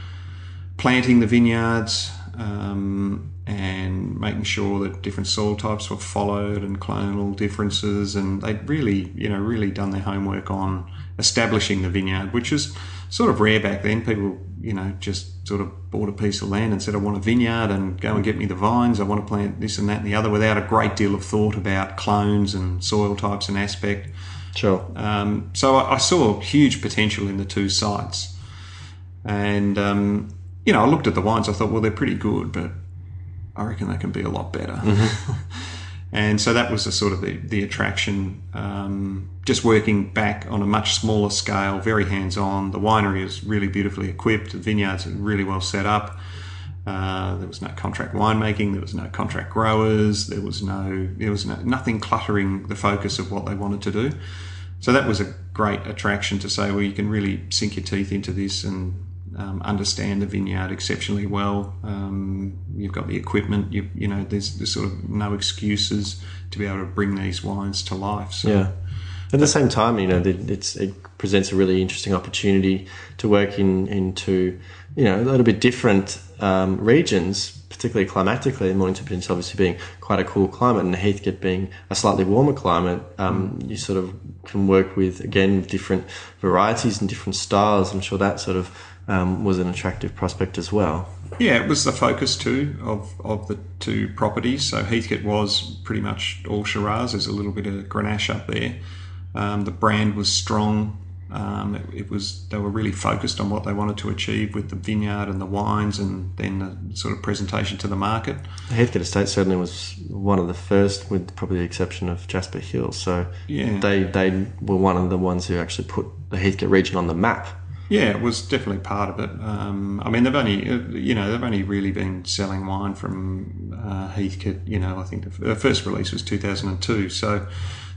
planting the vineyards um, and making sure that different soil types were followed and clonal differences, and they'd really you know really done their homework on establishing the vineyard, which is sort of rare back then. People you know just sort of bought a piece of land and said, "I want a vineyard and go and get me the vines. I want to plant this and that and the other," without a great deal of thought about clones and soil types and aspect. Sure. Um, so I, I saw huge potential in the two sites, and um, you know I looked at the wines. I thought, well, they're pretty good, but I reckon they can be a lot better. and so that was the sort of the, the attraction. Um, just working back on a much smaller scale, very hands on. The winery is really beautifully equipped. The vineyards are really well set up. Uh, there was no contract winemaking. There was no contract growers. There was no there was no, nothing cluttering the focus of what they wanted to do. So that was a great attraction to say, well, you can really sink your teeth into this and um, understand the vineyard exceptionally well. Um, you've got the equipment. You you know, there's, there's sort of no excuses to be able to bring these wines to life. So Yeah. At the same time, you know, it- it's, it presents a really interesting opportunity to work in into, you know, a little bit different um, regions, particularly climatically. Mornington Peninsula obviously being quite a cool climate, and Heathcote being a slightly warmer climate. Um, You sort of can work with again different varieties and different styles. I'm sure that sort of um, was an attractive prospect as well. Yeah, it was the focus too of, of the two properties. So Heathcote was pretty much all Shiraz. There's a little bit of Grenache up there. Um, the brand was strong. Um, it, it was they were really focused on what they wanted to achieve with the vineyard and the wines, and then the sort of presentation to the market. The Heathcote Estate certainly was one of the first, with probably the exception of Jasper Hill. So Yeah. they they were one of the ones who actually put the Heathcote region on the map. Yeah, it was definitely part of it. Um, I mean, they've only, you know, they've only really been selling wine from uh, Heathcote. You know, I think the, f- the first release was 2002. So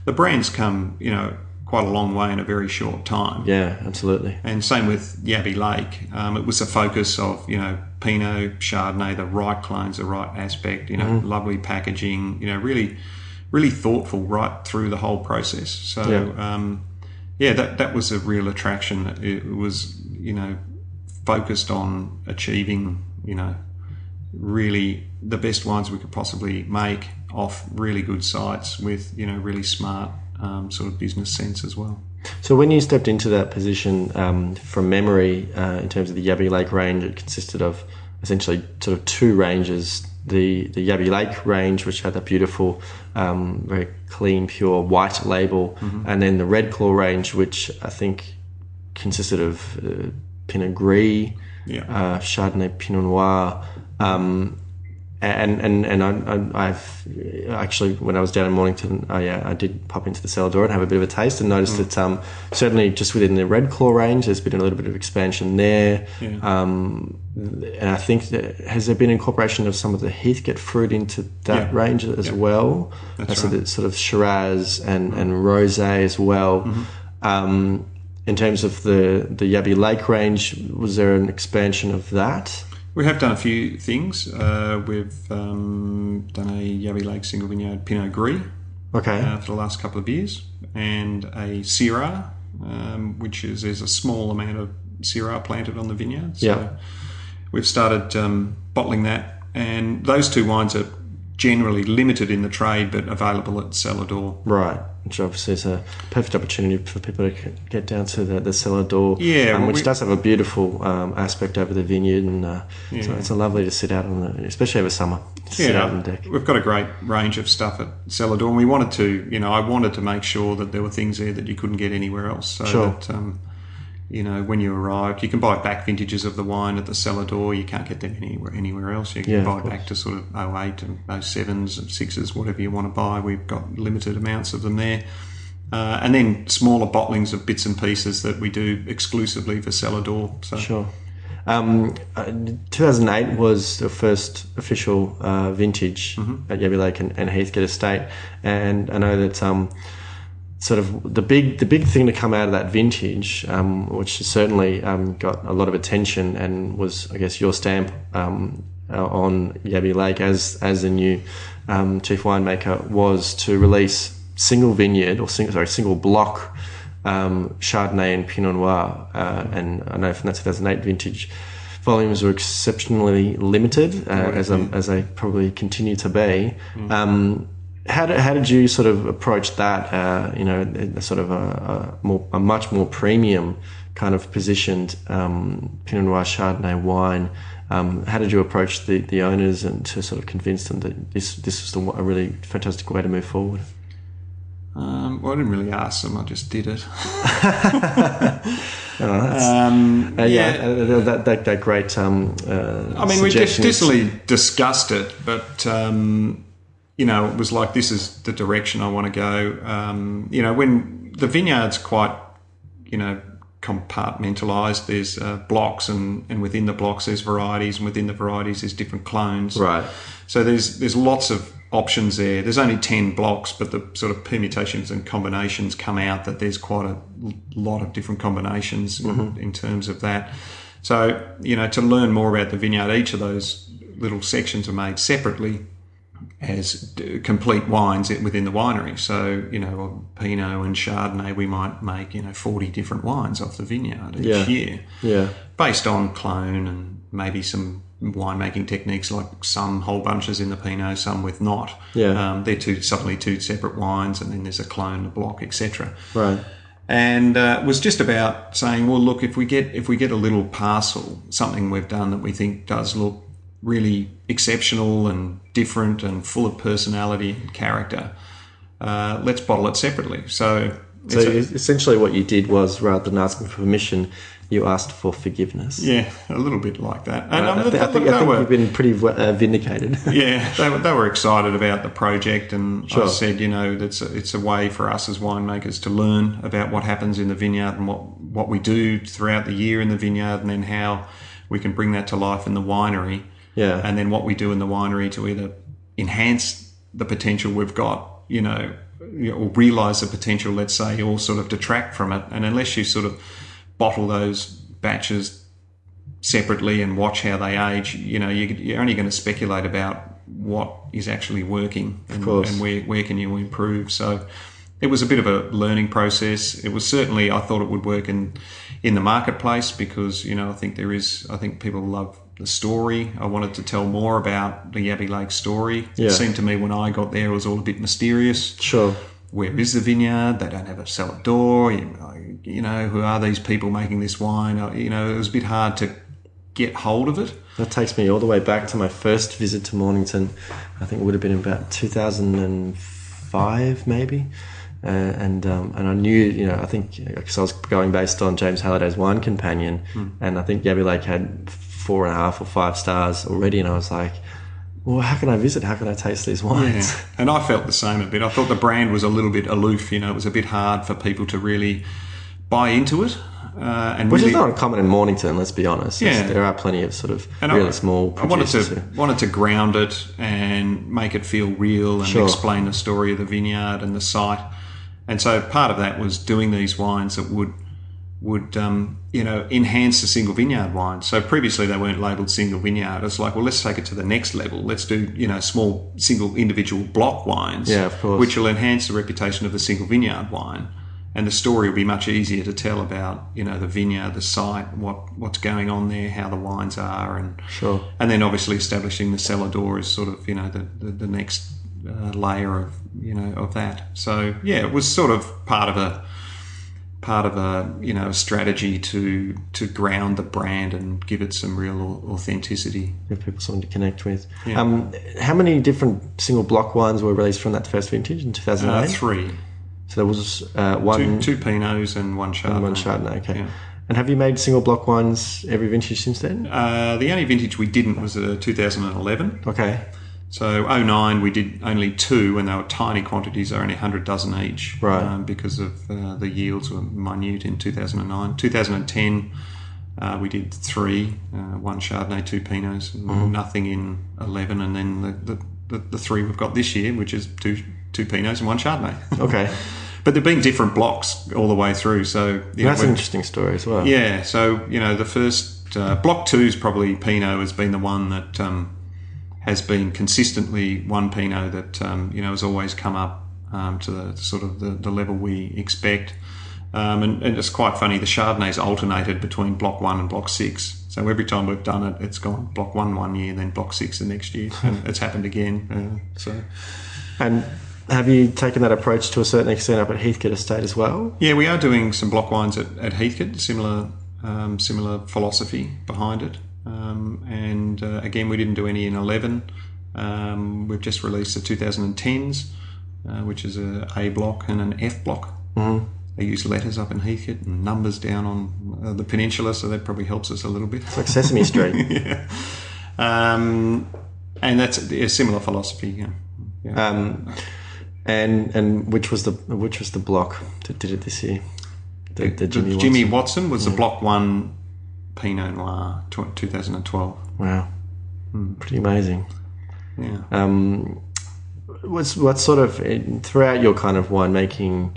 the brand's come, you know, quite a long way in a very short time. Yeah, absolutely. And same with Yabby Lake. Um, it was a focus of, you know, Pinot, Chardonnay, the right clones, the right aspect, you know, lovely packaging, you know, really, really thoughtful right through the whole process. So, Yeah. um, yeah, that, that was a real attraction. It was, you know, focused on achieving, you know, really the best wines we could possibly make off really good sites with, you know, really smart um, sort of business sense as well. So when you stepped into that position, um, from memory, uh, in terms of the Yabby Lake range, it consisted of essentially sort of two ranges. The the Yabby Lake range, which had that beautiful, um, very clean, pure white label, and then the Red Claw range, which I think consisted of uh, Pinot Gris, Yeah. uh, Chardonnay, Pinot Noir, um, and and and I, I, I've actually when I was down in Mornington, I uh, I did pop into the cellar door and have a bit of a taste, and noticed that um, certainly just within the Red Claw range, there's been a little bit of expansion there. Yeah. Um, and I think that has there been incorporation of some of the Heathcote fruit into that Yeah. range as well. That's so right. that sort of Shiraz and and rosé as well. Mm-hmm. Um, in terms of the the Yabby Lake range, was there an expansion of that? We have done a few things. Uh, we've um, done a Yabby Lake single vineyard Pinot Gris Okay. uh, for the last couple of years, and a Syrah, um, which is there's a small amount of Syrah planted on the vineyard. So Yeah. we've started um, bottling that, and those two wines are generally limited in the trade, but available at cellar door. Right, which obviously is a perfect opportunity for people to get down to the, the cellar door. Yeah, um, which we- does have a beautiful um, aspect over the vineyard, and uh, so it's a lovely to sit out on, the, especially over summer. to Sit out on the deck. we've got a great range of stuff at cellar door, and we wanted to, you know, I wanted to make sure that there were things there that you couldn't get anywhere else. So Sure. that, um, you know, when you arrived, you can buy back vintages of the wine at the cellar door. You can't get them anywhere anywhere else. You can Yeah, buy back to sort of 08 and 07s and 6s, whatever you want to buy. We've got limited amounts of them there. Uh, and then smaller bottlings of bits and pieces that we do exclusively for cellar door. So Sure. Um, uh, 2008 was the first official uh, vintage Mm-hmm. at Yabby Lake and, and Heathcote Estate, and I know that um, sort of the big the big thing to come out of that vintage, um, which certainly um, got a lot of attention and was, I guess, your stamp um, uh, on Yabby Lake as as the new um, chief winemaker, was to release single vineyard or single sorry single block um, Chardonnay and Pinot Noir, uh, and I know from that 2008 vintage. Volumes were exceptionally limited, uh, as, as they probably continue to be. Um, how did, how did you sort of approach that? Uh, you know, a sort of a, a more a much more premium kind of positioned um, Pinot Noir Chardonnay wine. Um, how did you approach the, the owners and to sort of convince them that this this was the, a really fantastic way to move forward? um, well, I didn't really ask them, I just did it. Oh, that's, Um, uh, yeah, uh, that, that that great. Um, uh, I mean, we just suggestion is- distally discussed it, but um, you know, it was like this is the direction I want to go. Um, you know, when the vineyard's quite, you know, compartmentalized. There's uh, blocks, and and within the blocks there's varieties, and within the varieties there's different clones. right. So there's there's lots of options there. There's only ten blocks, but the sort of permutations and combinations come out that there's quite a lot of different combinations in, in terms of that. So you know, to learn more about the vineyard, each of those little sections are made separately as complete wines within the winery. So you know, Pinot and Chardonnay, we might make you know forty different wines off the vineyard each Yeah. year Yeah. based on clone and maybe some winemaking techniques like some whole bunches in the Pinot, some with not. Yeah. Um, they're two suddenly two separate wines, and then there's a clone, a block, etc. Right. And uh, was just about saying, well, look, if we get if we get a little parcel, something we've done that we think does look really exceptional and different and full of personality and character, uh, let's bottle it separately. So. So a- essentially, what you did was rather than asking for permission, you asked for forgiveness. yeah, a little bit like that. And I, um, thi- I think, I think were- you've been pretty uh, vindicated. yeah, they were, they were excited about the project, and I said, you know, that's a, it's a way for us as winemakers to learn about what happens in the vineyard and what what we do throughout the year in the vineyard, and then how we can bring that to life in the winery, yeah. and then what we do in the winery to either enhance the potential we've got, you know, or realize the potential, let's say, or sort of detract from it. And unless you sort of bottle those batches separately and watch how they age, you know, you, you're only going to speculate about what is actually working and, and where, where can you improve. So it was a bit of a learning process. It was certainly, I thought it would work in, in the marketplace because, you know, I think there is, I think people love the story. I wanted to tell more about the Yabby Lake story. Yeah. It seemed to me when I got there, it was all a bit mysterious Sure. where is the vineyard? They don't have a cellar door. You, you know, who are these people making this wine? Uh, You know, it was a bit hard to get hold of it. That takes me all the way back to my first visit to Mornington. I think it would have been about 2005, maybe. Uh, and um, and I knew, you know, I think because I was going based on James Halliday's Wine Companion, and I think Yabby Lake had four and a half or five stars already, and I was like, well, how can I visit? How can I taste these wines? And I felt the same a bit. I thought the brand was a little bit aloof. You know, it was a bit hard for people to really buy into it. Uh, and Which really, is not uncommon in Mornington, let's be honest. It's- Yeah. There are plenty of sort of And really I, small I wanted to who- wanted to ground it and make it feel real and Sure. explain the story of the vineyard and the site. And so part of that was doing these wines that would would um, you know enhance the single vineyard wine. So previously they weren't labelled single vineyard. It's like, well, let's take it to the next level. Let's do you know small single individual block wines, Yeah, of course. which will enhance the reputation of the single vineyard wine. And the story will be much easier to tell about, you know, the vineyard, the site, what what's going on there, how the wines are, and Sure. and then obviously establishing the cellar door is sort of you know the the, the next uh, layer of you know of that. So yeah, it was sort of part of a part of a you know a strategy to to ground the brand and give it some real authenticity. Give people something to connect with. Um, how many different single block wines were released from that first vintage in 2008? Uh, three, so there was uh, one, two, two Pinots and one Chardonnay. one Chardonnay. Okay. Yeah. And have you made single block wines every vintage since then? Uh, the only vintage we didn't was uh, 2011. Okay. So 09 we did only two, and they were tiny quantities, only 100 dozen each, Right. Um, because of uh, the yields were minute in 2009. 2010 uh, we did three, uh, one Chardonnay, two Pinots, Mm-hmm. nothing in 11, and then the, the, the, the three we've got this year, which is two two Pinots and one Chardonnay. Okay. but they've been different blocks all the way through. So know, That's an interesting story as well. yeah, so you know the first uh, block two is probably Pinot has been the one that um, has been consistently one Pinot that um, you know has always come up um, to the sort of the, the level we expect. Um, and, and it's quite funny. The Chardonnay's alternated between block one and block six. So every time we've done it, it's gone block one one year, then block six the next year, and it's happened again. Uh, so And have you taken that approach to a certain extent up at Heathcote Estate as well? Yeah, we are doing some block wines at, at Heathcote, similar um, similar philosophy behind it. Um, and uh, again, we didn't do any in 11. Um, we've just released the 2010s, uh, which is a A block and an F block. Mm-hmm. They use letters up in Heathcote and numbers down on uh, the peninsula, so that probably helps us a little bit. It's like Sesame Street. yeah. Um, and that's a similar philosophy. Yeah. yeah. Um, and and which was the which was the block that did it this year? The, the Jimmy, Jimmy Watson. Watson was the block one Pinot Noir 2012. Wow, pretty amazing. Yeah. Um, what's what sort of throughout your kind of winemaking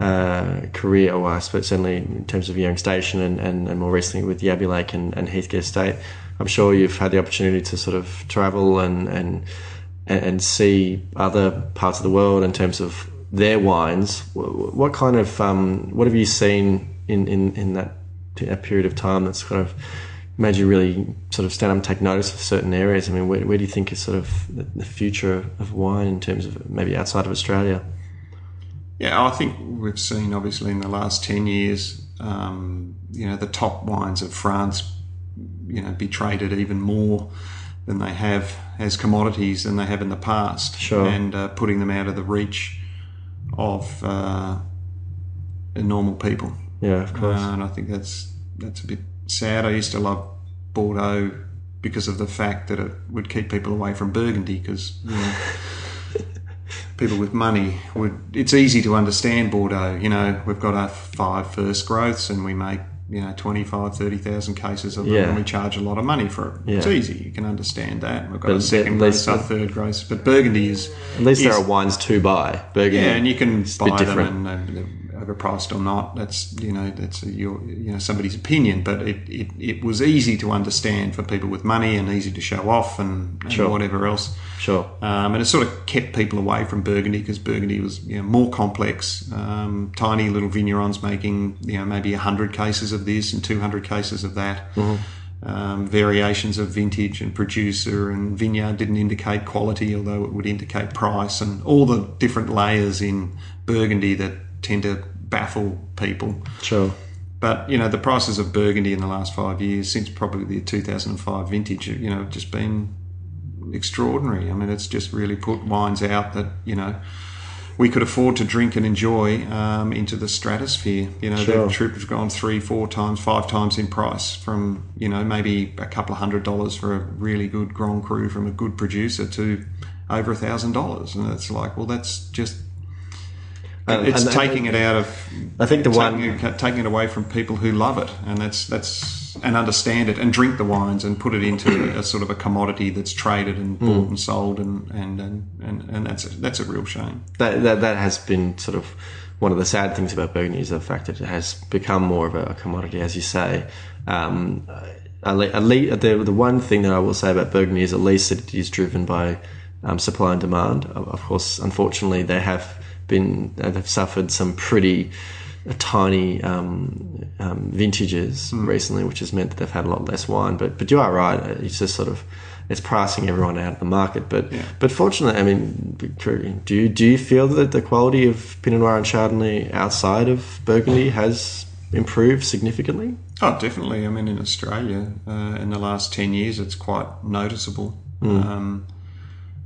uh, career, or I suppose certainly in terms of Yering Station and, and, and more recently with Yabby Lake and, and Heathcote Estate, I'm sure you've had the opportunity to sort of travel and and and and see other parts of the world in terms of their wines. What kind of um, what have you seen in, in, in that, that period of time that's kind of made you really sort of stand up and take notice of certain areas? I mean, where, where do you think is sort of the, the future of wine in terms of maybe outside of Australia? Yeah, I think we've seen obviously in the last 10 years, um, you know, the top wines of France, you know, be traded even more than they have as commodities than they have in the past. Sure. And uh, putting them out of the reach of uh, normal people. Yeah, of course. Uh, and I think that's that's a bit sad. I used to love Bordeaux because of the fact that it would keep people away from Burgundy because you know, people with money would. It's easy to understand Bordeaux. You know, we've got our five first growths and we make you know 25, 30,000 cases of them Yeah. and we charge a lot of money for it. It's easy. You can understand that. We've got But a second at growth, least our third growth, but Burgundy is At least there are wines to buy. Burgundy. yeah, and you can buy them different. and overpriced or not. That's you know that's your you know somebody's opinion, but it, it, it was easy to understand for people with money and easy to show off and, and Sure. whatever else. Sure. Um, and it sort of kept people away from Burgundy because Burgundy was you know, more complex. Um, tiny little vignerons making you know maybe hundred cases of this and two hundred cases of that. Um, variations of vintage and producer and vineyard didn't indicate quality, although it would indicate price, and all the different layers in Burgundy that tend to baffle people. Sure. But you know the prices of Burgundy in the last five years, since probably the 2005 vintage, you know, have just been extraordinary. I mean, it's just really put wines out that you know we could afford to drink and enjoy um, into the stratosphere. You know, Sure. the trip has gone three, four times, five times in price from you know maybe a couple of hundred dollars for a really good Grand Cru from a good producer to over a thousand dollars, and it's like, well, that's just. And- it's and- taking it out of I think the one. taking it, taking it away from people who love it and that's that's and understand it and drink the wines and put it into a sort of a commodity that's traded and Hmm. bought and sold and and and, and, and that's a, that's a real shame. that, that that has been sort of one of the sad things about Burgundy is the fact that it has become more of a commodity, as you say. Um, at least, the, the one thing that I will say about Burgundy is at least that it is driven by um, supply and demand. Of course, unfortunately, they have been they've suffered some pretty tiny um, um, vintages mm. recently, which has meant that they've had a lot less wine. But but you are right; it's just sort of it's pricing everyone out of the market. But yeah. but fortunately, I mean, do you do you feel that the quality of Pinot Noir and Chardonnay outside of Burgundy has improved significantly? Oh, definitely. I mean, in Australia, uh, in the last ten years, it's quite noticeable. Mm. Um,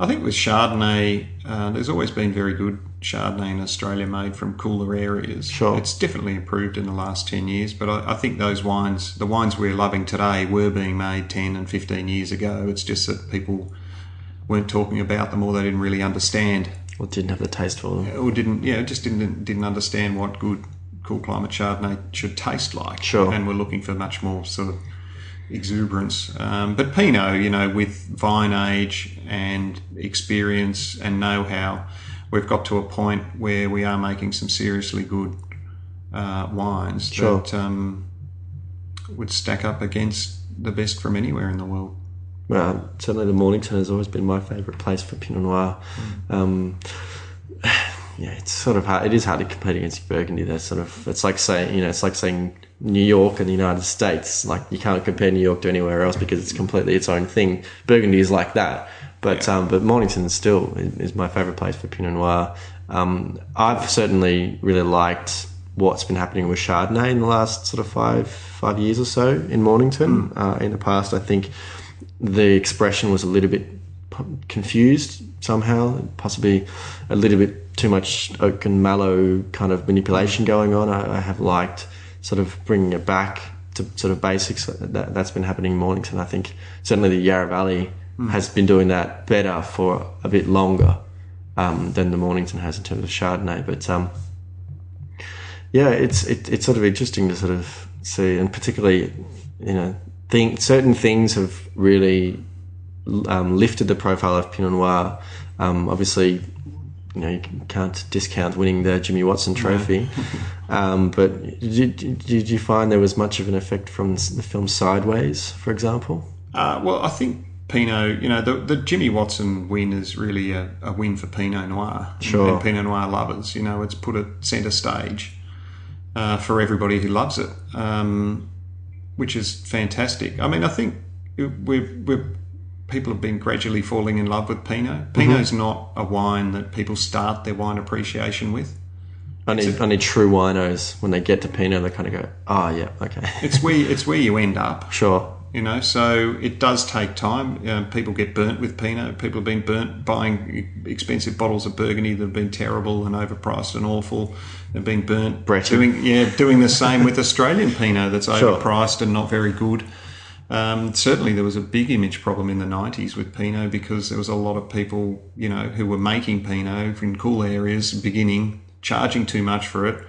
I think with Chardonnay, uh, there's always been very good Chardonnay in Australia made from cooler areas. Sure. It's definitely improved in the last 10 years, but I, I, think those wines, the wines we're loving today, were being made 10 and 15 years ago. It's just that people weren't talking about them or they didn't really understand. Or didn't have the taste for them. Or didn't, yeah, just didn't, didn't understand what good cool climate Chardonnay should taste like. Sure. And we're looking for much more sort of exuberance. Um, but Pinot, you know, with vine age and experience and know how, we've got to a point where we are making some seriously good uh, wines sure. that um, would stack up against the best from anywhere in the world. Well, certainly the Mornington has always been my favourite place for Pinot Noir. Mm. Um, yeah, it's sort of hard. It is hard to compete against Burgundy. That's sort of it's like saying you know it's like saying New York and the United States. Like you can't compare New York to anywhere else because it's completely its own thing. Burgundy is like that. But yeah. um, but Mornington still is my favourite place for Pinot Noir. Um, I've certainly really liked what's been happening with Chardonnay in the last sort of five five years or so in Mornington. Mm. Uh, in the past, I think the expression was a little bit confused somehow, possibly a little bit too much oak and malo kind of manipulation going on. I, I have liked sort of bringing it back to sort of basics. That, that's been happening in Mornington. I think certainly the Yarra Valley mm. has been doing that better for a bit longer um, than the Mornington has in terms of Chardonnay. But um, yeah, it's it, it's sort of interesting to sort of see, and particularly you know, think certain things have really um, lifted the profile of Pinot Noir. Um, obviously, you know, you can't discount winning the Jimmy Watson Trophy. um, but did, did you find there was much of an effect from the film Sideways, for example? Uh, well, I think Pinot, you know, the, the Jimmy Watson win is really a, a win for Pinot Noir sure. and Pinot Noir lovers. You know, it's put it centre stage uh, for everybody who loves it, um, which is fantastic. I mean, I think we've, we've people have been gradually falling in love with Pinot. Pinot's mm-hmm. not a wine that people start their wine appreciation with. I need, a, I need true winos when they get to Pinot, they kind of go, oh yeah, okay. it's where it's where you end up. Sure you know so it does take time uh, people get burnt with pinot people have been burnt buying expensive bottles of burgundy that have been terrible and overpriced and awful they've been burnt doing yeah doing the same with australian pinot that's sure. overpriced and not very good um, certainly there was a big image problem in the 90s with pinot because there was a lot of people you know who were making pinot in cool areas beginning charging too much for it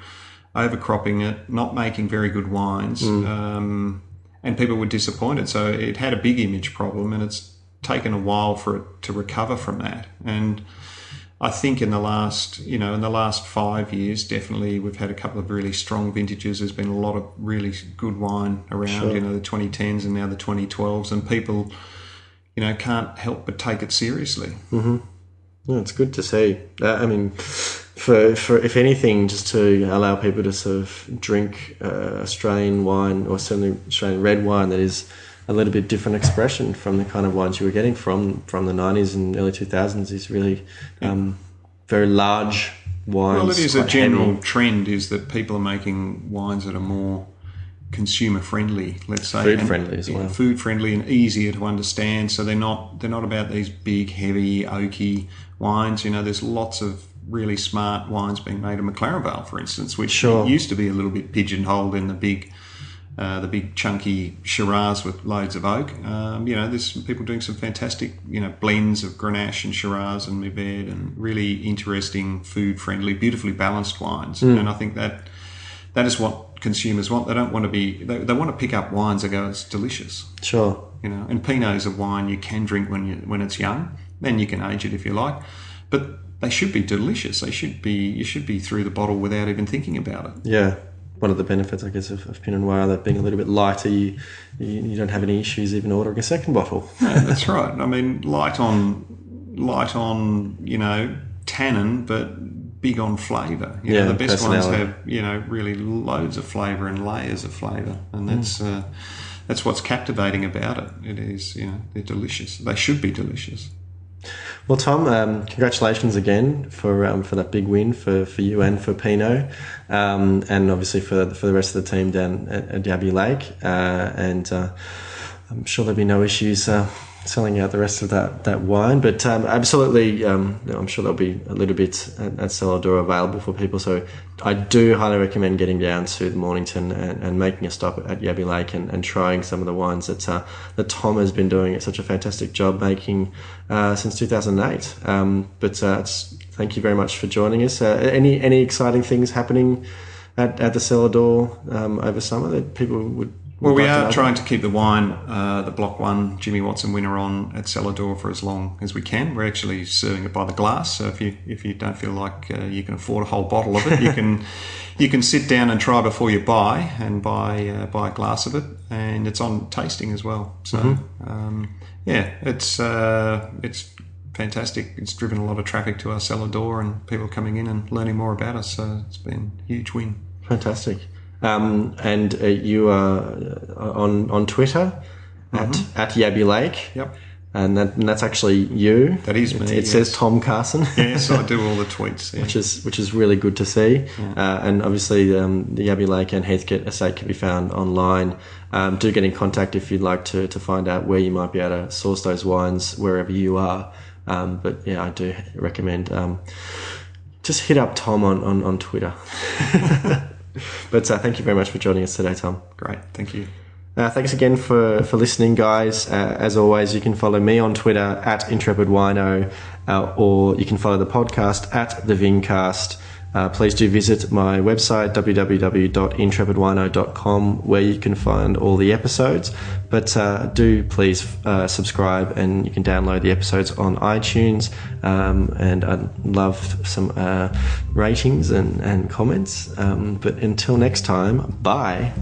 overcropping it not making very good wines mm. um, and people were disappointed. So it had a big image problem, and it's taken a while for it to recover from that. And I think in the last, you know, in the last five years, definitely we've had a couple of really strong vintages. There's been a lot of really good wine around, sure. you know, the 2010s and now the 2012s, and people, you know, can't help but take it seriously. Mm-hmm. Yeah, it's good to see. Uh, I mean, for, for if anything, just to allow people to sort of drink uh, Australian wine or certainly Australian red wine that is a little bit different expression from the kind of wines you were getting from from the 90s and early 2000s is really um, very large wines. Well, it is a general heavy. trend is that people are making wines that are more consumer friendly, let's say, food and, friendly as well, food friendly and easier to understand. So they're not they're not about these big, heavy, oaky wines. You know, there's lots of really smart wines being made in McLaren Vale, for instance, which sure. used to be a little bit pigeonholed in the big, uh, the big chunky Shiraz with loads of oak. Um, you know, there's some people doing some fantastic, you know, blends of Grenache and Shiraz and Mourvedre and really interesting, food-friendly, beautifully balanced wines. Mm. And I think that that is what consumers want. They don't want to be. They, they want to pick up wines that go, it's delicious. Sure. You know, and Pinot is a wine you can drink when you when it's young. Then you can age it if you like. But they should be delicious. They should be you should be through the bottle without even thinking about it. Yeah. One of the benefits, I guess, of, of Pinot Noir, that being a little bit lighter, you, you, you don't have any issues even ordering a second bottle. Yeah, that's right. I mean, light on light on you know tannin, but big on flavour. You Yeah, know, the best ones have you know really loads of flavour and layers of flavour, and Mm. that's uh, that's what's captivating about it. It is you know they're delicious. They should be delicious. Well, Tom, um, congratulations again for um, for that big win for, for you and for Pinot, um, and obviously for for the rest of the team down at, at Yabby Lake. Uh, and uh, I'm sure there'll be no issues uh, selling out the rest of that, that wine. But um, absolutely, um, I'm sure there'll be a little bit at, at cellar door available for people. So I do highly recommend getting down to the Mornington and, and making a stop at Yabby Lake and, and trying some of the wines that uh, that Tom has been doing such a fantastic job making uh, since 2008. Um, but uh, thank you very much for joining us. Uh, any any exciting things happening at, at the cellar door um, over summer that people would? Well, we are trying to keep the wine, uh, the Block One Jimmy Watson winner, on at cellar door for as long as we can. We're actually serving it by the glass, so if you if you don't feel like uh, you can afford a whole bottle of it, you can you can sit down and try before you buy, and buy uh, buy a glass of it, and it's on tasting as well. So um, yeah, it's uh, it's fantastic. It's driven a lot of traffic to our cellar door, and people coming in and learning more about us. So it's been a huge win. Fantastic. Um, and uh, you are uh, on on Twitter at at Yabby Lake. Yep. And, that, and that's actually you. That is It, me, it yes. says Tom Carson. Yes, I do all the tweets. Yeah. which is which is really good to see. Uh, and obviously, um, the Yabby Lake and Heathcote Estate can be found online. Um, do get in contact if you'd like to to find out where you might be able to source those wines wherever you are. Um, but yeah, I do recommend um, just hit up Tom on on, on Twitter. but uh, thank you very much for joining us today, Tom. Great, thank you. Uh, thanks again for, for listening, guys. Uh, as always, you can follow me on Twitter at Intrepid Wino, uh, or you can follow the podcast at the Vincast. Uh, please do visit my website www.intrepidwino.com where you can find all the episodes. But uh, do please uh, subscribe and you can download the episodes on iTunes. Um, and I'd love some uh, ratings and, and comments. Um, but until next time, bye.